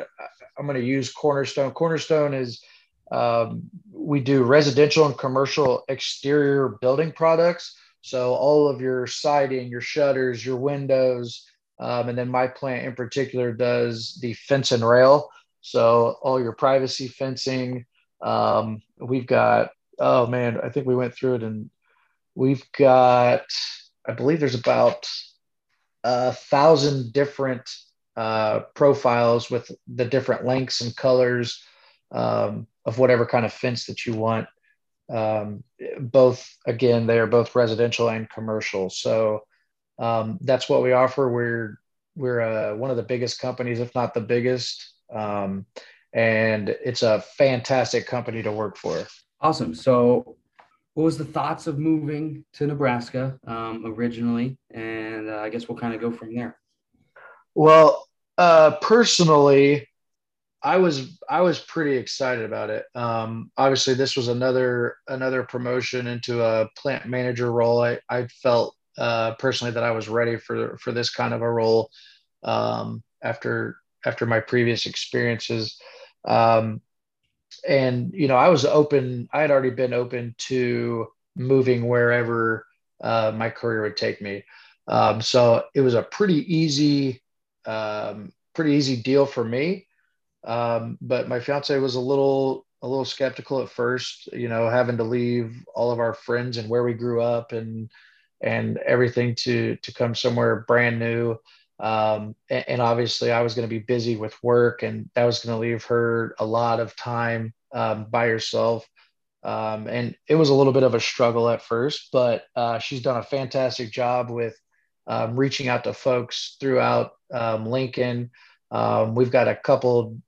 [SPEAKER 3] I'm going to use Cornerstone. Cornerstone is um, we do residential and commercial exterior building products. So all of your siding, your shutters, your windows, um, and then my plant in particular does the fence and rail. So all your privacy fencing. Um, we've got oh man, I think we went through it, and we've got I believe there's about a thousand different uh, profiles with the different lengths and colors um, of whatever kind of fence that you want. Um, both again they are both residential and commercial. So um, that's what we offer. We're we're uh, one of the biggest companies if not the biggest. Um, and it's a fantastic company to work for.
[SPEAKER 2] Awesome. So what was the thoughts of moving to nebraska um, originally and uh, i guess we'll kind of go from there
[SPEAKER 3] well uh, personally I was I was pretty excited about it. Um, obviously, this was another another promotion into a plant manager role. I, I felt uh, personally that I was ready for for this kind of a role um, after after my previous experiences. Um, and you know, I was open. I had already been open to moving wherever uh, my career would take me. Um, so it was a pretty easy, um, pretty easy deal for me. Um, but my fiance was a little a little skeptical at first, you know, having to leave all of our friends and where we grew up and and everything to to come somewhere brand new. Um, and, and, obviously, I was going to be busy with work, and that was going to leave her a lot of time um, by herself. Um, and it was a little bit of a struggle at first, but uh, she's done a fantastic job with um, reaching out to folks throughout um, Lincoln. Um, we've got a couple,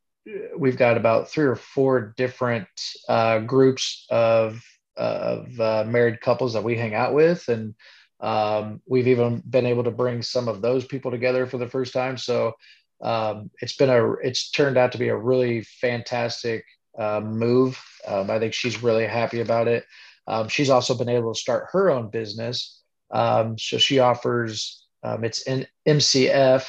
[SPEAKER 3] we've got about three or four different uh, groups of, of uh, married couples that we hang out with. And um, we've even been able to bring some of those people together for the first time. So um, it's been a, it's turned out to be a really fantastic uh, move. Um, I think she's really happy about it. she's also been able to start her own business. Um, so she offers um, it's in MCF,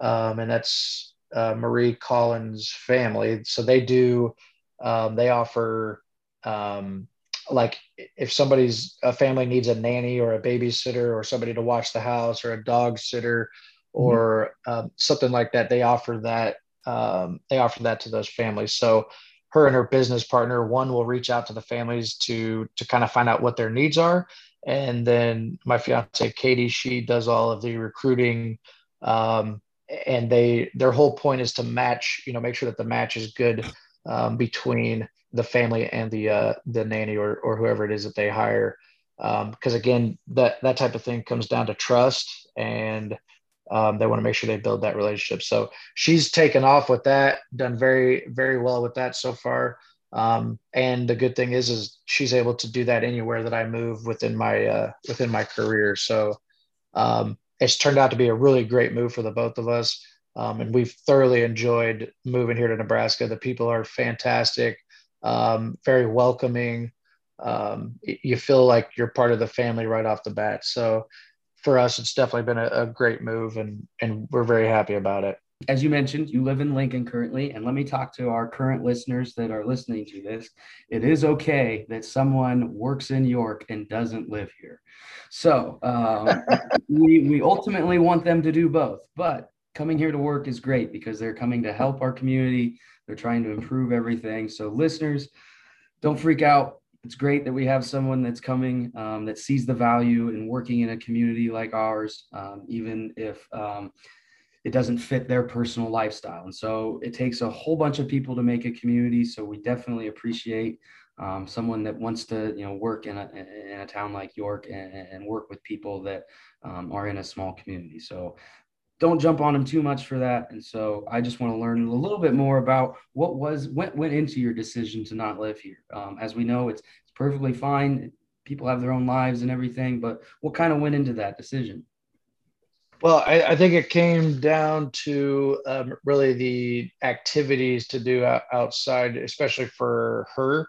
[SPEAKER 3] um, and that's uh, Marie Collins' family. So they do um, they offer um, like if somebody's a family needs a nanny or a babysitter or somebody to watch the house or a dog sitter or mm-hmm. something like that, they offer that they offer that to those families. So her and her business partner one will reach out to the families to to kind of find out what their needs are and then my fiance Katie, she does all of the recruiting. Um, and they their whole point is to match, you know, make sure that the match is good um, between the family and the uh, the nanny or or whoever it is that they hire. Because um, again, that that type of thing comes down to trust, and um, they want to make sure they build that relationship. So she's taken off with that, done very very well with that so far. Um, and the good thing is, is she's able to do that anywhere that I move within my uh, within my career. So um, it's turned out to be a really great move for the both of us, um, and we've thoroughly enjoyed moving here to Nebraska. The people are fantastic, um, very welcoming. Um, you feel like you're part of the family right off the bat. So for us, it's definitely been a, a great move, and and we're very happy about it
[SPEAKER 2] as you mentioned, you live in Lincoln currently, and let me talk to our current listeners that are listening to this. It is okay that someone works in York and doesn't live here. So um, we, we ultimately want them to do both, but coming here to work is great because they're coming to help our community. They're trying to improve everything. So, listeners, don't freak out. It's great that we have someone that's coming um, that sees the value in working in a community like ours, um, even if um, it doesn't fit their personal lifestyle. And so it takes a whole bunch of people to make a community. So we definitely appreciate um, someone that wants to, you know, work in a, in a town like York and, and work with people that um, are in a small community. So don't jump on them too much for that. And so I just want to learn a little bit more about what was went went into your decision to not live here. Um, as we know, it's it's perfectly fine. People have their own lives and everything, but what kind of went into that decision?
[SPEAKER 3] Well, I, I, think it came down to um, really the activities to do outside, especially for her.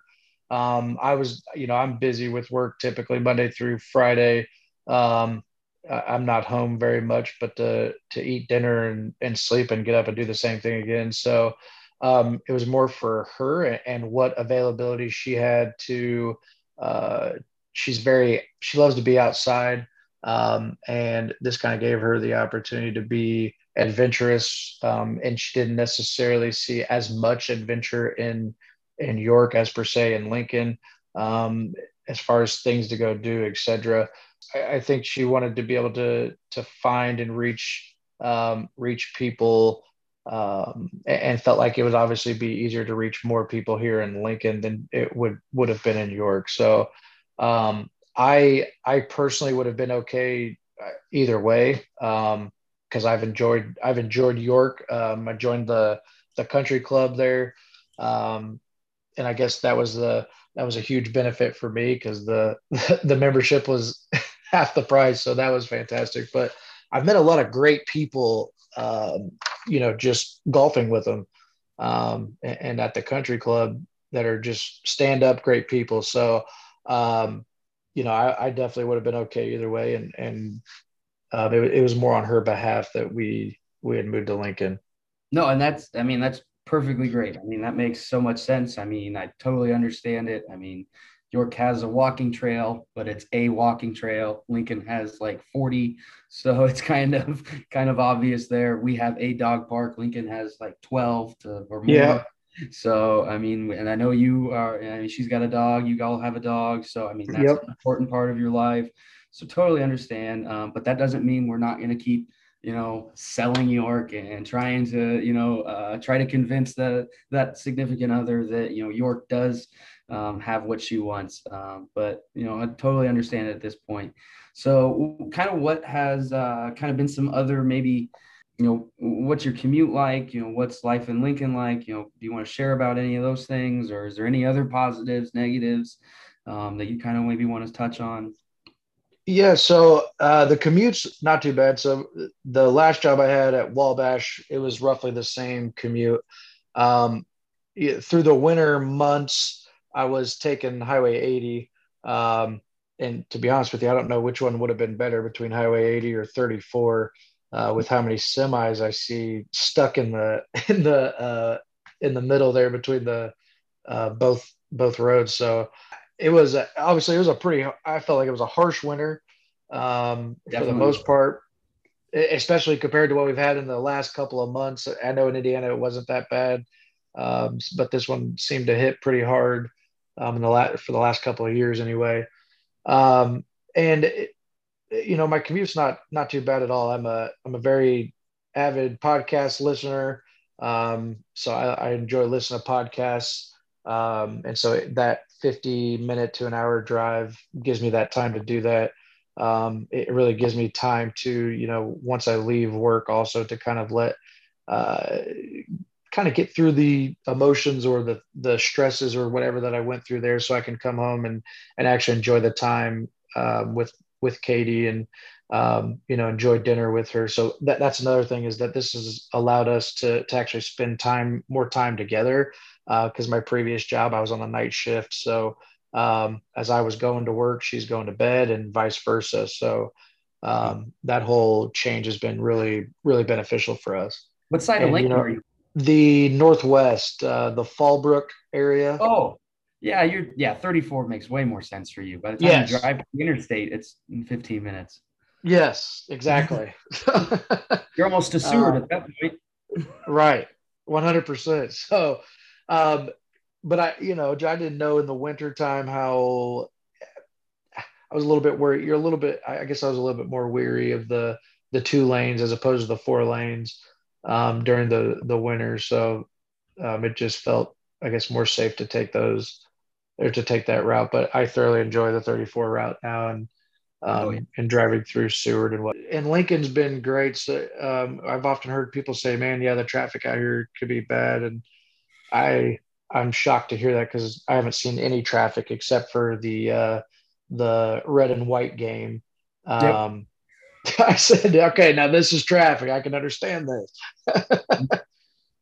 [SPEAKER 3] Um, I was, you know, I'm busy with work typically Monday through Friday. Um, I'm not home very much, but to to eat dinner and, and sleep and get up and do the same thing again. So um, it was more for her and what availability she had to. Uh, she's very she loves to be outside. Um, and this kind of gave her the opportunity to be adventurous. Um, and she didn't necessarily see as much adventure in in York as per se in Lincoln, um, as far as things to go do, etc. I, think she wanted to be able to to find and reach um, reach people. Um, and felt like it would obviously be easier to reach more people here in Lincoln than it would would have been in York. So um, I I personally would have been okay uh, either way because um, I've enjoyed I've enjoyed York. Um, I joined the the country club there, um, and I guess that was the that was a huge benefit for me because the the membership was half the price, so that was fantastic. But I've met a lot of great people, um, you know, just golfing with them, um, and, and, at the country club that are just stand up great people. So um, you know, I, I, definitely would have been okay either way. And, and uh, it, it, was more on her behalf that we, we had moved to Lincoln.
[SPEAKER 2] No, and that's, I mean, that's perfectly great. I mean, that makes so much sense. I mean, I totally understand it. I mean, York has a walking trail, but it's a walking trail. Lincoln has like 40. So it's kind of, kind of obvious there. We have a dog park. Lincoln has like 12 to, or more.
[SPEAKER 3] Yeah.
[SPEAKER 2] So I mean, and I know you are. I mean, she's got a dog. You all have a dog. So I mean, that's yep. an important part of your life. So totally understand. Um, but that doesn't mean we're not going to keep you know, selling York and trying to, you know, uh, try to convince the that significant other that you know York does um, have what she wants. Um, but you know, I totally understand at this point. So, kind of what has uh, kind of been some other maybe, you know, what's your commute like? You know, what's life in Lincoln like? You know, do you want to share about any of those things, or is there any other positives, negatives um, that you kind of maybe want to touch on?
[SPEAKER 3] Yeah, so uh, the commute's not too bad. So the last job I had at Wabash, it was roughly the same commute. Um, through the winter months, I was taking Highway 80. Um, and to be honest with you, I don't know which one would have been better between Highway 80 or 34, uh, with how many semis I see stuck in the in the uh, in the middle there between the uh, both both roads. So it was a, obviously it was a pretty. I felt like it was a harsh winter um, for the most part, especially compared to what we've had in the last couple of months. I know in Indiana it wasn't that bad, um, but this one seemed to hit pretty hard um, in the last for the last couple of years anyway. Um, and it, you know my commute's not not too bad at all. I'm a I'm a very avid podcast listener, um, so I, I enjoy listening to podcasts. Um, and so that 50 minute to an hour drive gives me that time to do that. Um, it really gives me time to, you know, once I leave work, also to kind of let, uh, kind of get through the emotions or the the stresses or whatever that I went through there, so I can come home and and actually enjoy the time uh, with with Katie and um, you know enjoy dinner with her. So that that's another thing is that this has allowed us to to actually spend time more time together because uh, my previous job I was on the night shift. So um, as I was going to work, she's going to bed, and vice versa. So um, that whole change has been really, really beneficial for us.
[SPEAKER 2] What side and, of Lincoln you know, are you?
[SPEAKER 3] The northwest, uh, the Fallbrook area.
[SPEAKER 2] Oh, yeah, you're yeah. 34 makes way more sense for you. By the time yes. you drive the interstate, it's in 15 minutes.
[SPEAKER 3] Yes, exactly.
[SPEAKER 2] you're almost to Seward uh, at that point.
[SPEAKER 3] right, 100. percent So um, but I, you know, I didn't know in the wintertime how I was a little bit worried. You're a little bit, I guess I was a little bit more weary of the, the two lanes as opposed to the four lanes um, during the, the winter. So um, it just felt, I guess, more safe to take those or to take that route. But I thoroughly enjoy the 34 route now and, um, oh, yeah. and driving through Seward and what. And Lincoln's been great. So um, I've often heard people say, "Man, yeah, the traffic out here could be bad," and I I'm shocked to hear that because I haven't seen any traffic except for the uh, the red and white game. Um, yep. I said, okay, now this is traffic. I can understand this.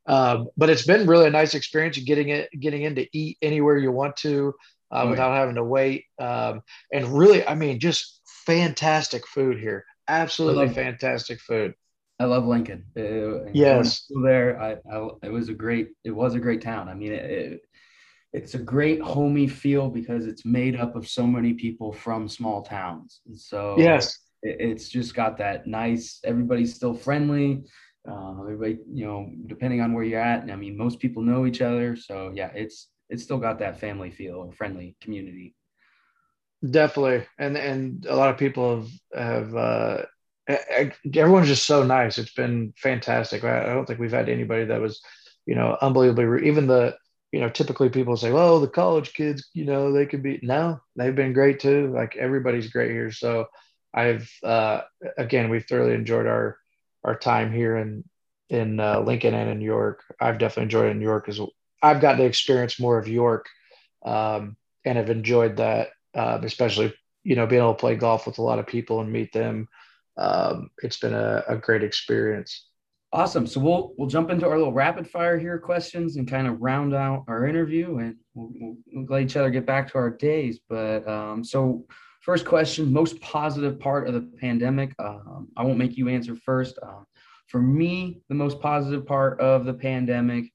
[SPEAKER 3] um, but it's been really a nice experience getting it, getting in to eat anywhere you want to uh, oh, without yeah. having to wait. Um, and really, I mean, just fantastic food here. Absolutely fantastic food.
[SPEAKER 2] I love Lincoln.
[SPEAKER 3] It, yes,
[SPEAKER 2] there. I, I, it was a great. It was a great town. I mean, it, it, it's a great homey feel because it's made up of so many people from small towns. And so
[SPEAKER 3] yes,
[SPEAKER 2] it, it's just got that nice. Everybody's still friendly. Uh, everybody, you know, depending on where you're at. And I mean, most people know each other. So yeah, it's it's still got that family feel or friendly community.
[SPEAKER 3] Definitely, and and a lot of people have have uh, everyone's just so nice. It's been fantastic. I don't think we've had anybody that was, you know, unbelievably. Even the, you know, typically people say, "Well, the college kids, you know, they could be." No, they've been great too. Like everybody's great here. So, I've uh, again, we've thoroughly enjoyed our our time here in in uh, Lincoln and in New York. I've definitely enjoyed it in New York as. I've gotten to experience more of York, um, and have enjoyed that, uh, especially you know being able to play golf with a lot of people and meet them um, it's been a, a great experience.
[SPEAKER 2] Awesome. So we'll we'll jump into our little rapid fire here questions and kind of round out our interview, and we'll, we'll, let each other get back to our days. But um, so first question: most positive part of the pandemic. Um, I won't make you answer first. Uh, for me, the most positive part of the pandemic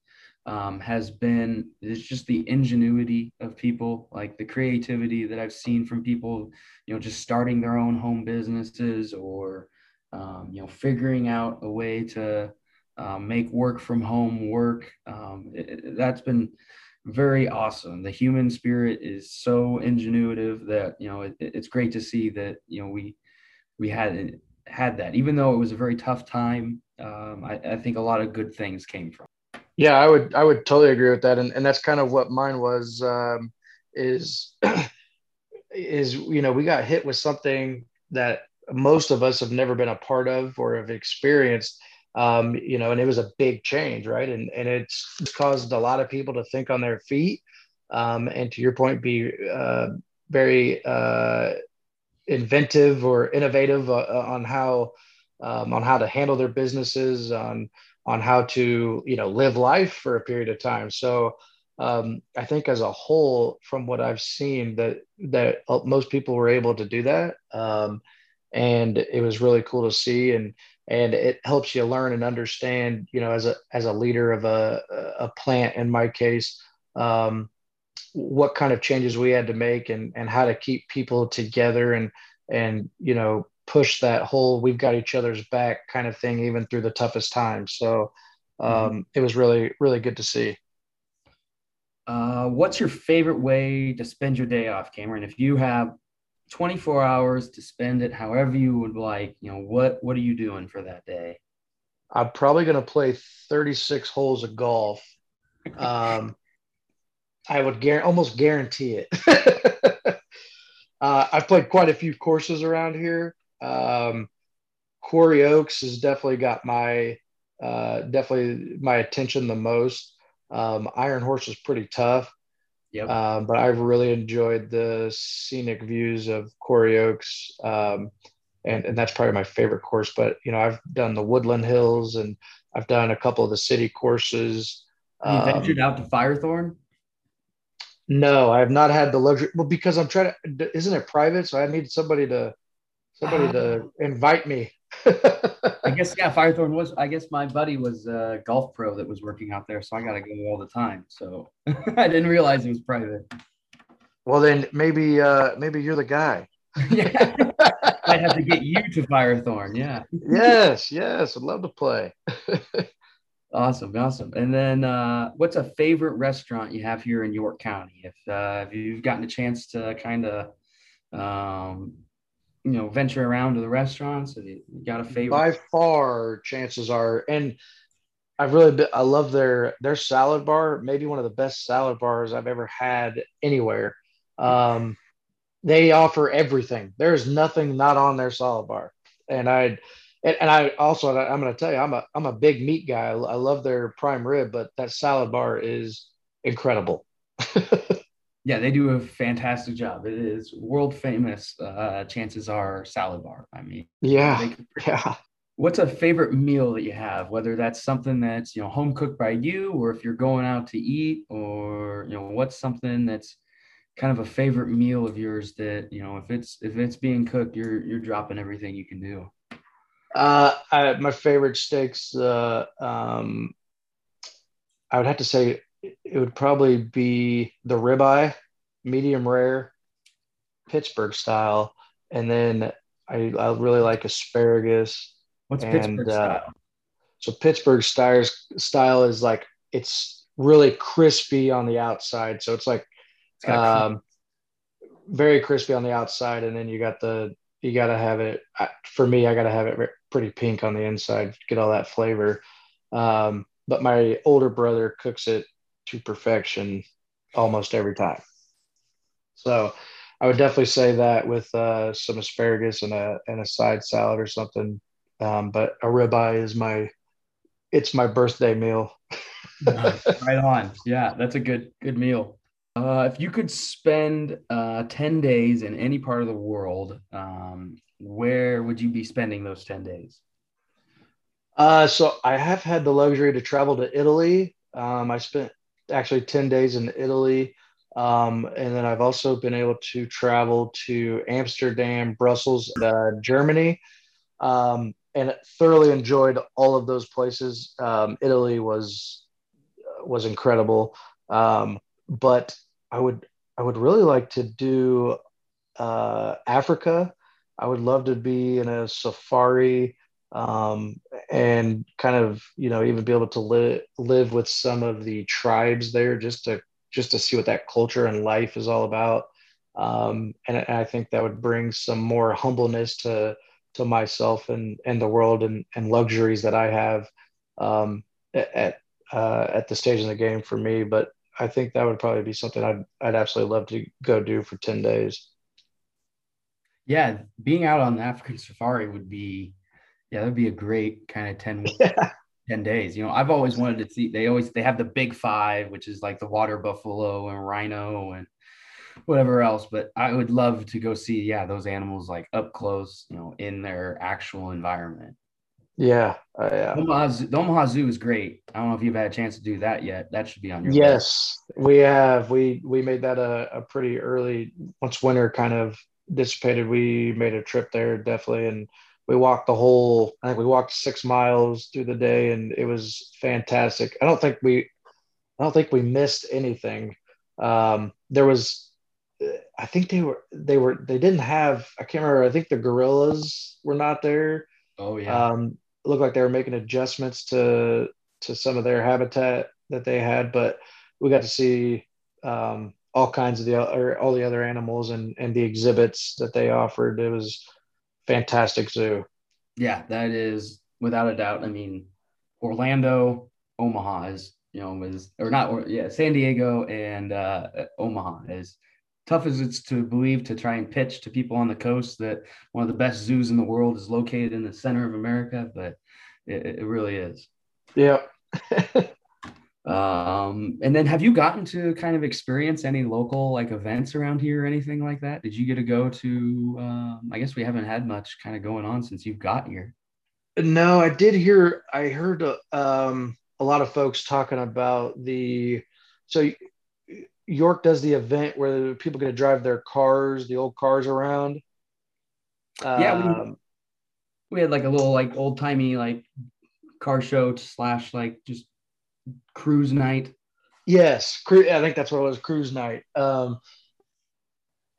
[SPEAKER 2] um, has been it's just the ingenuity of people, like the creativity that I've seen from people, you know, just starting their own home businesses or um, you know figuring out a way to um, make work from home work. Um, it, that's been very awesome. The human spirit is so ingenuitive that you know it, it's great to see that you know we we had had that. Even though it was a very tough time, um, I, I, think a lot of good things came from.
[SPEAKER 3] Yeah, I would I would totally agree with that, and and that's kind of what mine was. Um, is is you know we got hit with something that most of us have never been a part of or have experienced um, you know and it was a big change right and and it's caused a lot of people to think on their feet um, and to your point be uh, very uh, inventive or innovative uh, on how um, on how to handle their businesses on on how to you know live life for a period of time. So um, I think as a whole, from what I've seen, that that most people were able to do that, um, and it was really cool to see, and and it helps you learn and understand, you know, as a as a leader of a a plant, in my case, um, what kind of changes we had to make, and and how to keep people together, and and you know push that whole we've got each other's back kind of thing even through the toughest times. So mm-hmm. um, mm-hmm. it was really really good to see.
[SPEAKER 2] Uh, what's your favorite way to spend your day off, Cameron? If you have 24 hours to spend it however you would like, you know, what what are you doing for that day?
[SPEAKER 3] I'm probably going to play 36 holes of golf. Um, I would gar- almost guarantee it. uh, I've played quite a few courses around here. Um, Quarry Oaks has definitely got my uh, definitely my attention the most. Um, Iron Horse is pretty tough. Yep. Um, but I've really enjoyed the scenic views of Quarry Oaks. Um, and, and that's probably my favorite course. But, you know, I've done the Woodland Hills and I've done a couple of the city courses.
[SPEAKER 2] You ventured out to Firethorn?
[SPEAKER 3] No, I have not had the luxury. Well, because I'm trying to, isn't it private? So I need somebody to, somebody uh, to ah. invite me.
[SPEAKER 2] I guess yeah, Firethorn was. I guess my buddy was a golf pro that was working out there, so I got to go all the time. So I didn't realize it was private.
[SPEAKER 3] Well, then maybe uh maybe you're the guy.
[SPEAKER 2] yeah, I'd have to get you to Firethorn. Yeah.
[SPEAKER 3] yes, yes, I'd love to play.
[SPEAKER 2] awesome, awesome. And then, uh, what's a favorite restaurant you have here in York County? If uh, if you've gotten a chance to kind of um, you know venture around to the restaurants? Have you got a favorite?
[SPEAKER 3] By far, Chances R, and I've really been, I love their their salad bar. Maybe one of the best salad bars I've ever had anywhere. Um, they offer everything. There's nothing not on their salad bar, and I. And, I also, I'm going to tell you, I'm a, I'm a big meat guy. I love their prime rib, but that salad bar is incredible.
[SPEAKER 2] Yeah, they do a fantastic job. It is world famous. Uh, Chances R salad bar. I mean,
[SPEAKER 3] yeah, yeah.
[SPEAKER 2] What's a favorite meal that you have? Whether that's something that's you know home cooked by you, or if you're going out to eat, or you know what's something that's kind of a favorite meal of yours that you know if it's if it's being cooked, you're you're dropping everything you can do.
[SPEAKER 3] Uh, I, my favorite steaks. Uh, um, I would have to say it would probably be the ribeye, medium rare, Pittsburgh style, and then I, I really like asparagus.
[SPEAKER 2] What's and, Pittsburgh uh, style?
[SPEAKER 3] So Pittsburgh style style is like it's really crispy on the outside, so it's like it's um, very crispy on the outside, and then you got the you got to have it. For me, I got to have it pretty pink on the inside, get all that flavor. Um, but my older brother cooks it to perfection almost every time. So I would definitely say that with uh, some asparagus and a and a side salad or something. Um, but a ribeye is my it's my birthday meal.
[SPEAKER 2] right on. Yeah, that's a good good meal. Uh, if you could spend uh, 10 days in any part of the world, um, where would you be spending those 10 days?
[SPEAKER 3] Uh, so I have had the luxury to travel to Italy. Um, I spent actually 10 days in Italy. Um, and then I've also been able to travel to Amsterdam, Brussels, uh, Germany, um, and thoroughly enjoyed all of those places. Um, Italy was was incredible, um, but I would I would really like to do uh, Africa. I would love to be in a safari um, and kind of you know even be able to live live with some of the tribes there just to just to see what that culture and life is all about um, and, and, I think that would bring some more humbleness to to myself and and the world and and luxuries that I have um, at uh, at the stage in the game for me. But I think that would probably be something I'd I'd absolutely love to go do for ten days.
[SPEAKER 2] Yeah, being out on the African safari would be, yeah, that'd be a great kind of 10,
[SPEAKER 3] Yeah.
[SPEAKER 2] 10 days. You know, I've always wanted to see, they always, they have the big five, which is like the water buffalo and rhino and whatever else. But I would love to go see, yeah, those animals like up close, you know, in their actual environment.
[SPEAKER 3] Yeah, uh, yeah.
[SPEAKER 2] Omaha Zoo, the Omaha Zoo is great. I don't know if you've had a chance to do that yet. That should be on your list.
[SPEAKER 3] Yes, we have. We we made that a, a pretty early once winter kind of dissipated. We made a trip there definitely, and we walked the whole. I think we walked six miles through the day, and it was fantastic. I don't think we, I don't think we missed anything. Um, there was, I think they were they were they didn't have. I can't remember. I think the gorillas were not there.
[SPEAKER 2] Oh yeah.
[SPEAKER 3] Um, it looked like they were making adjustments to to some of their habitat that they had, but we got to see um, all kinds of the or all the other animals and and the exhibits that they offered. It was fantastic zoo.
[SPEAKER 2] Yeah, that is without a doubt. I mean, Orlando, Omaha is you know is or not or yeah San Diego and uh, Omaha is tough as it's to believe to try and pitch to people on the coast that one of the best zoos in the world is located in the center of America, but it, it really is.
[SPEAKER 3] Yeah.
[SPEAKER 2] um, and then have you gotten to kind of experience any local like events around here or anything like that? Did you get to go to, um, I guess we haven't had much kind of going on since you've got here.
[SPEAKER 3] No, I did hear, I heard um, a lot of folks talking about the, so York does the event where people get to drive their cars, the old cars around.
[SPEAKER 2] Yeah, um, we, we had like a little like old timey like car show slash like just cruise night.
[SPEAKER 3] Yes, cru- I think that's what it was, cruise night. Um,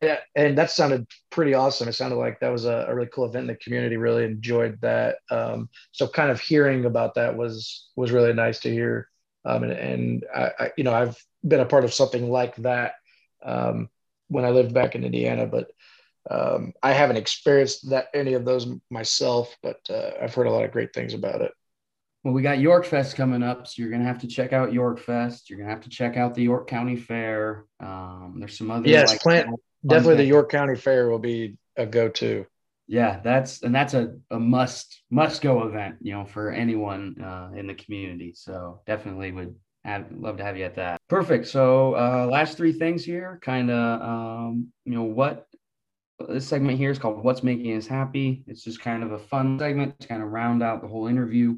[SPEAKER 3] yeah, and that sounded pretty awesome. It sounded like that was a, a really cool event. The community really enjoyed that. Um, so kind of hearing about that was was really nice to hear. Um, and, and I, I, you know, I've been a part of something like that um, when I lived back in Indiana, but um, I haven't experienced that any of those myself. But uh, I've heard a lot of great things about it.
[SPEAKER 2] Well, we got York Fest coming up, so you're gonna have to check out York Fest. You're gonna have to check out the York County Fair. Um, there's some other
[SPEAKER 3] yes, like, plant definitely the York County Fair will be a go-to.
[SPEAKER 2] Yeah, that's and that's a, a must must go event, you know, for anyone uh, in the community. So definitely would have love to have you at that. Perfect. So uh, last three things here, kind of, um, you know, what this segment here is called "What's Making Us Happy." It's just kind of a fun segment to kind of round out the whole interview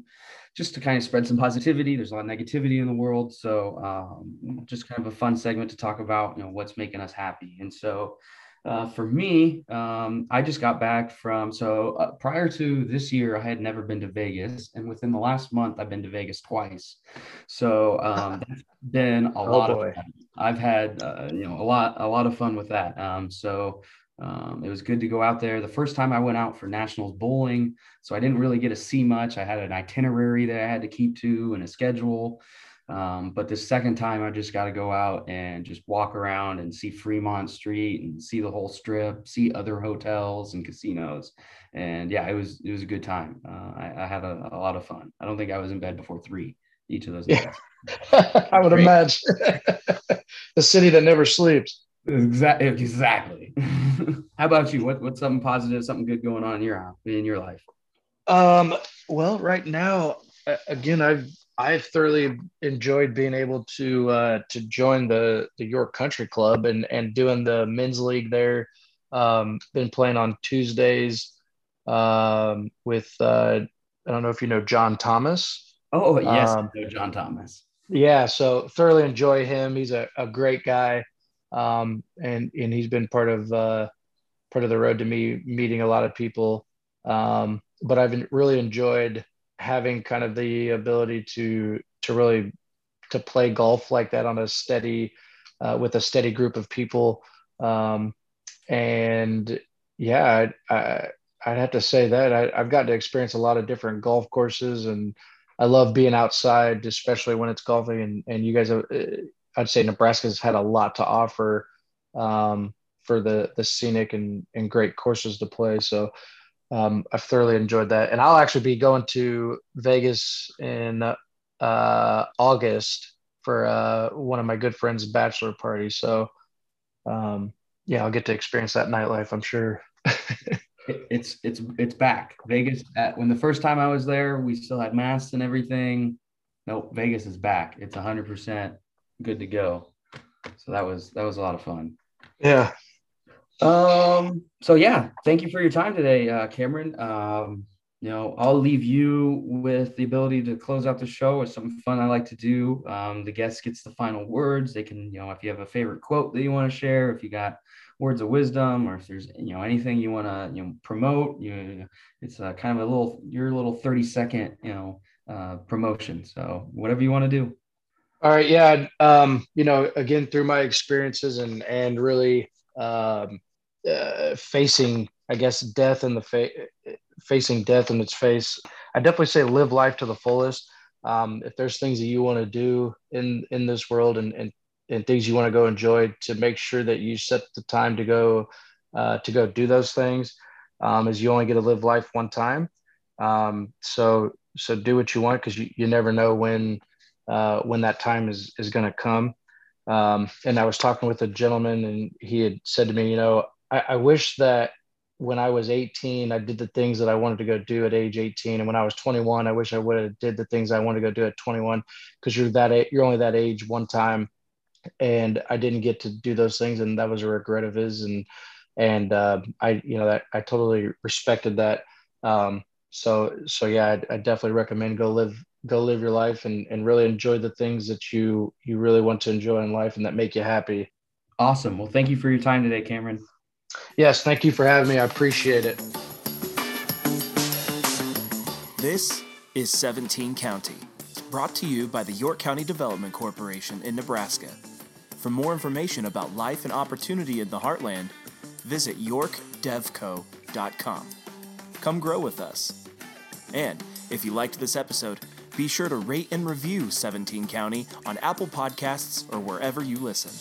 [SPEAKER 2] just to kind of spread some positivity. There's a lot of negativity in the world, so um, just kind of a fun segment to talk about, you know, what's making us happy. And so, uh, for me, um, I just got back from so uh, prior to this year, I had never been to Vegas, and within the last month, I've been to Vegas twice. So um, that's been a oh lot boy. of fun. I've had uh, you know a lot a lot of fun with that. Um, so um, it was good to go out there. The first time I went out for nationals bowling, so I didn't really get to see much. I had an itinerary that I had to keep to and a schedule. Um, but the second time, I just got to go out and just walk around and see Fremont Street and see the whole strip, see other hotels and casinos. And yeah, it was it was a good time. Uh, I, I, had a, a, lot of fun. I don't think I was in bed before three each of those days.
[SPEAKER 3] Yeah. I would Great. imagine the city that never sleeps.
[SPEAKER 2] Exactly. Exactly. How about you? What, what's something positive, something good going on in your in your life?
[SPEAKER 3] Um. Well, right now, again, I've I've thoroughly enjoyed being able to uh, to join the the York Country Club and and doing the men's league there. Um, been playing on Tuesdays um, with uh, I don't know if you know John Thomas.
[SPEAKER 2] Oh yes, um, I know John Thomas.
[SPEAKER 3] Yeah, so thoroughly enjoy him. He's a, a great guy um, and and he's been part of uh, part of the road to me meeting a lot of people. Um, but I've really enjoyed having kind of the ability to to really to play golf like that on a steady uh, with a steady group of people. Um, and yeah, I, I, I'd have to say that I, I've gotten to experience a lot of different golf courses and I love being outside, especially when it's golfing. And, and you guys have, I'd say Nebraska's had a lot to offer um, for the the scenic and, and great courses to play. So um, I've thoroughly enjoyed that. And I'll actually be going to Vegas in uh, August for uh, one of my good friends' bachelor party. So, um, yeah, I'll get to experience that nightlife. I'm sure.
[SPEAKER 2] it's it's it's back. Vegas. At, when the first time I was there, we still had masks and everything. Nope, Vegas is back. It's 100 percent good to go. So that was that was a lot of fun.
[SPEAKER 3] Yeah.
[SPEAKER 2] Um. So yeah, thank you for your time today, uh, Cameron. Um, you know, I'll leave you with the ability to close out the show with something fun I like to do. Um, the guest gets the final words. They can, you know, if you have a favorite quote that you want to share, if you got words of wisdom, or if there's, you know, anything you want to, you know, promote, you, know, it's a kind of a little, your little 30 second, you know, uh, promotion. So whatever you want to do.
[SPEAKER 3] All right. Yeah. Um, you know, again, through my experiences and, and really, um, uh, facing, I guess, death in the face, facing death in its face. I definitely say live life to the fullest. Um, if there's things that you want to do in in this world and and, and things you want to go enjoy, to make sure that you set the time to go uh, to go do those things, um, as you only get to live life one time. Um, so so do what you want because you, you never know when uh, when that time is is going to come. Um, and I was talking with a gentleman, and he had said to me, you know, I, I wish that when I was 18, I did the things that I wanted to go do at age 18. And when I was 21, I wish I would have did the things I wanted to go do at 21 because you're that you're only that age one time. And I didn't get to do those things. And that was a regret of his. And, and uh, I, you know, that I totally respected that. Um, so, so yeah, I, I definitely recommend go live, go live your life and, and really enjoy the things that you, you really want to enjoy in life and that make you happy.
[SPEAKER 2] Awesome. Well, thank you for your time today, Cameron.
[SPEAKER 3] Yes, thank you for having me. I appreciate it.
[SPEAKER 1] This is 17 County, brought to you by the York County Development Corporation in Nebraska. For more information about life and opportunity in the heartland, visit yorkdevco.com. Come grow with us. And if you liked this episode, be sure to rate and review 17 County on Apple Podcasts or wherever you listen.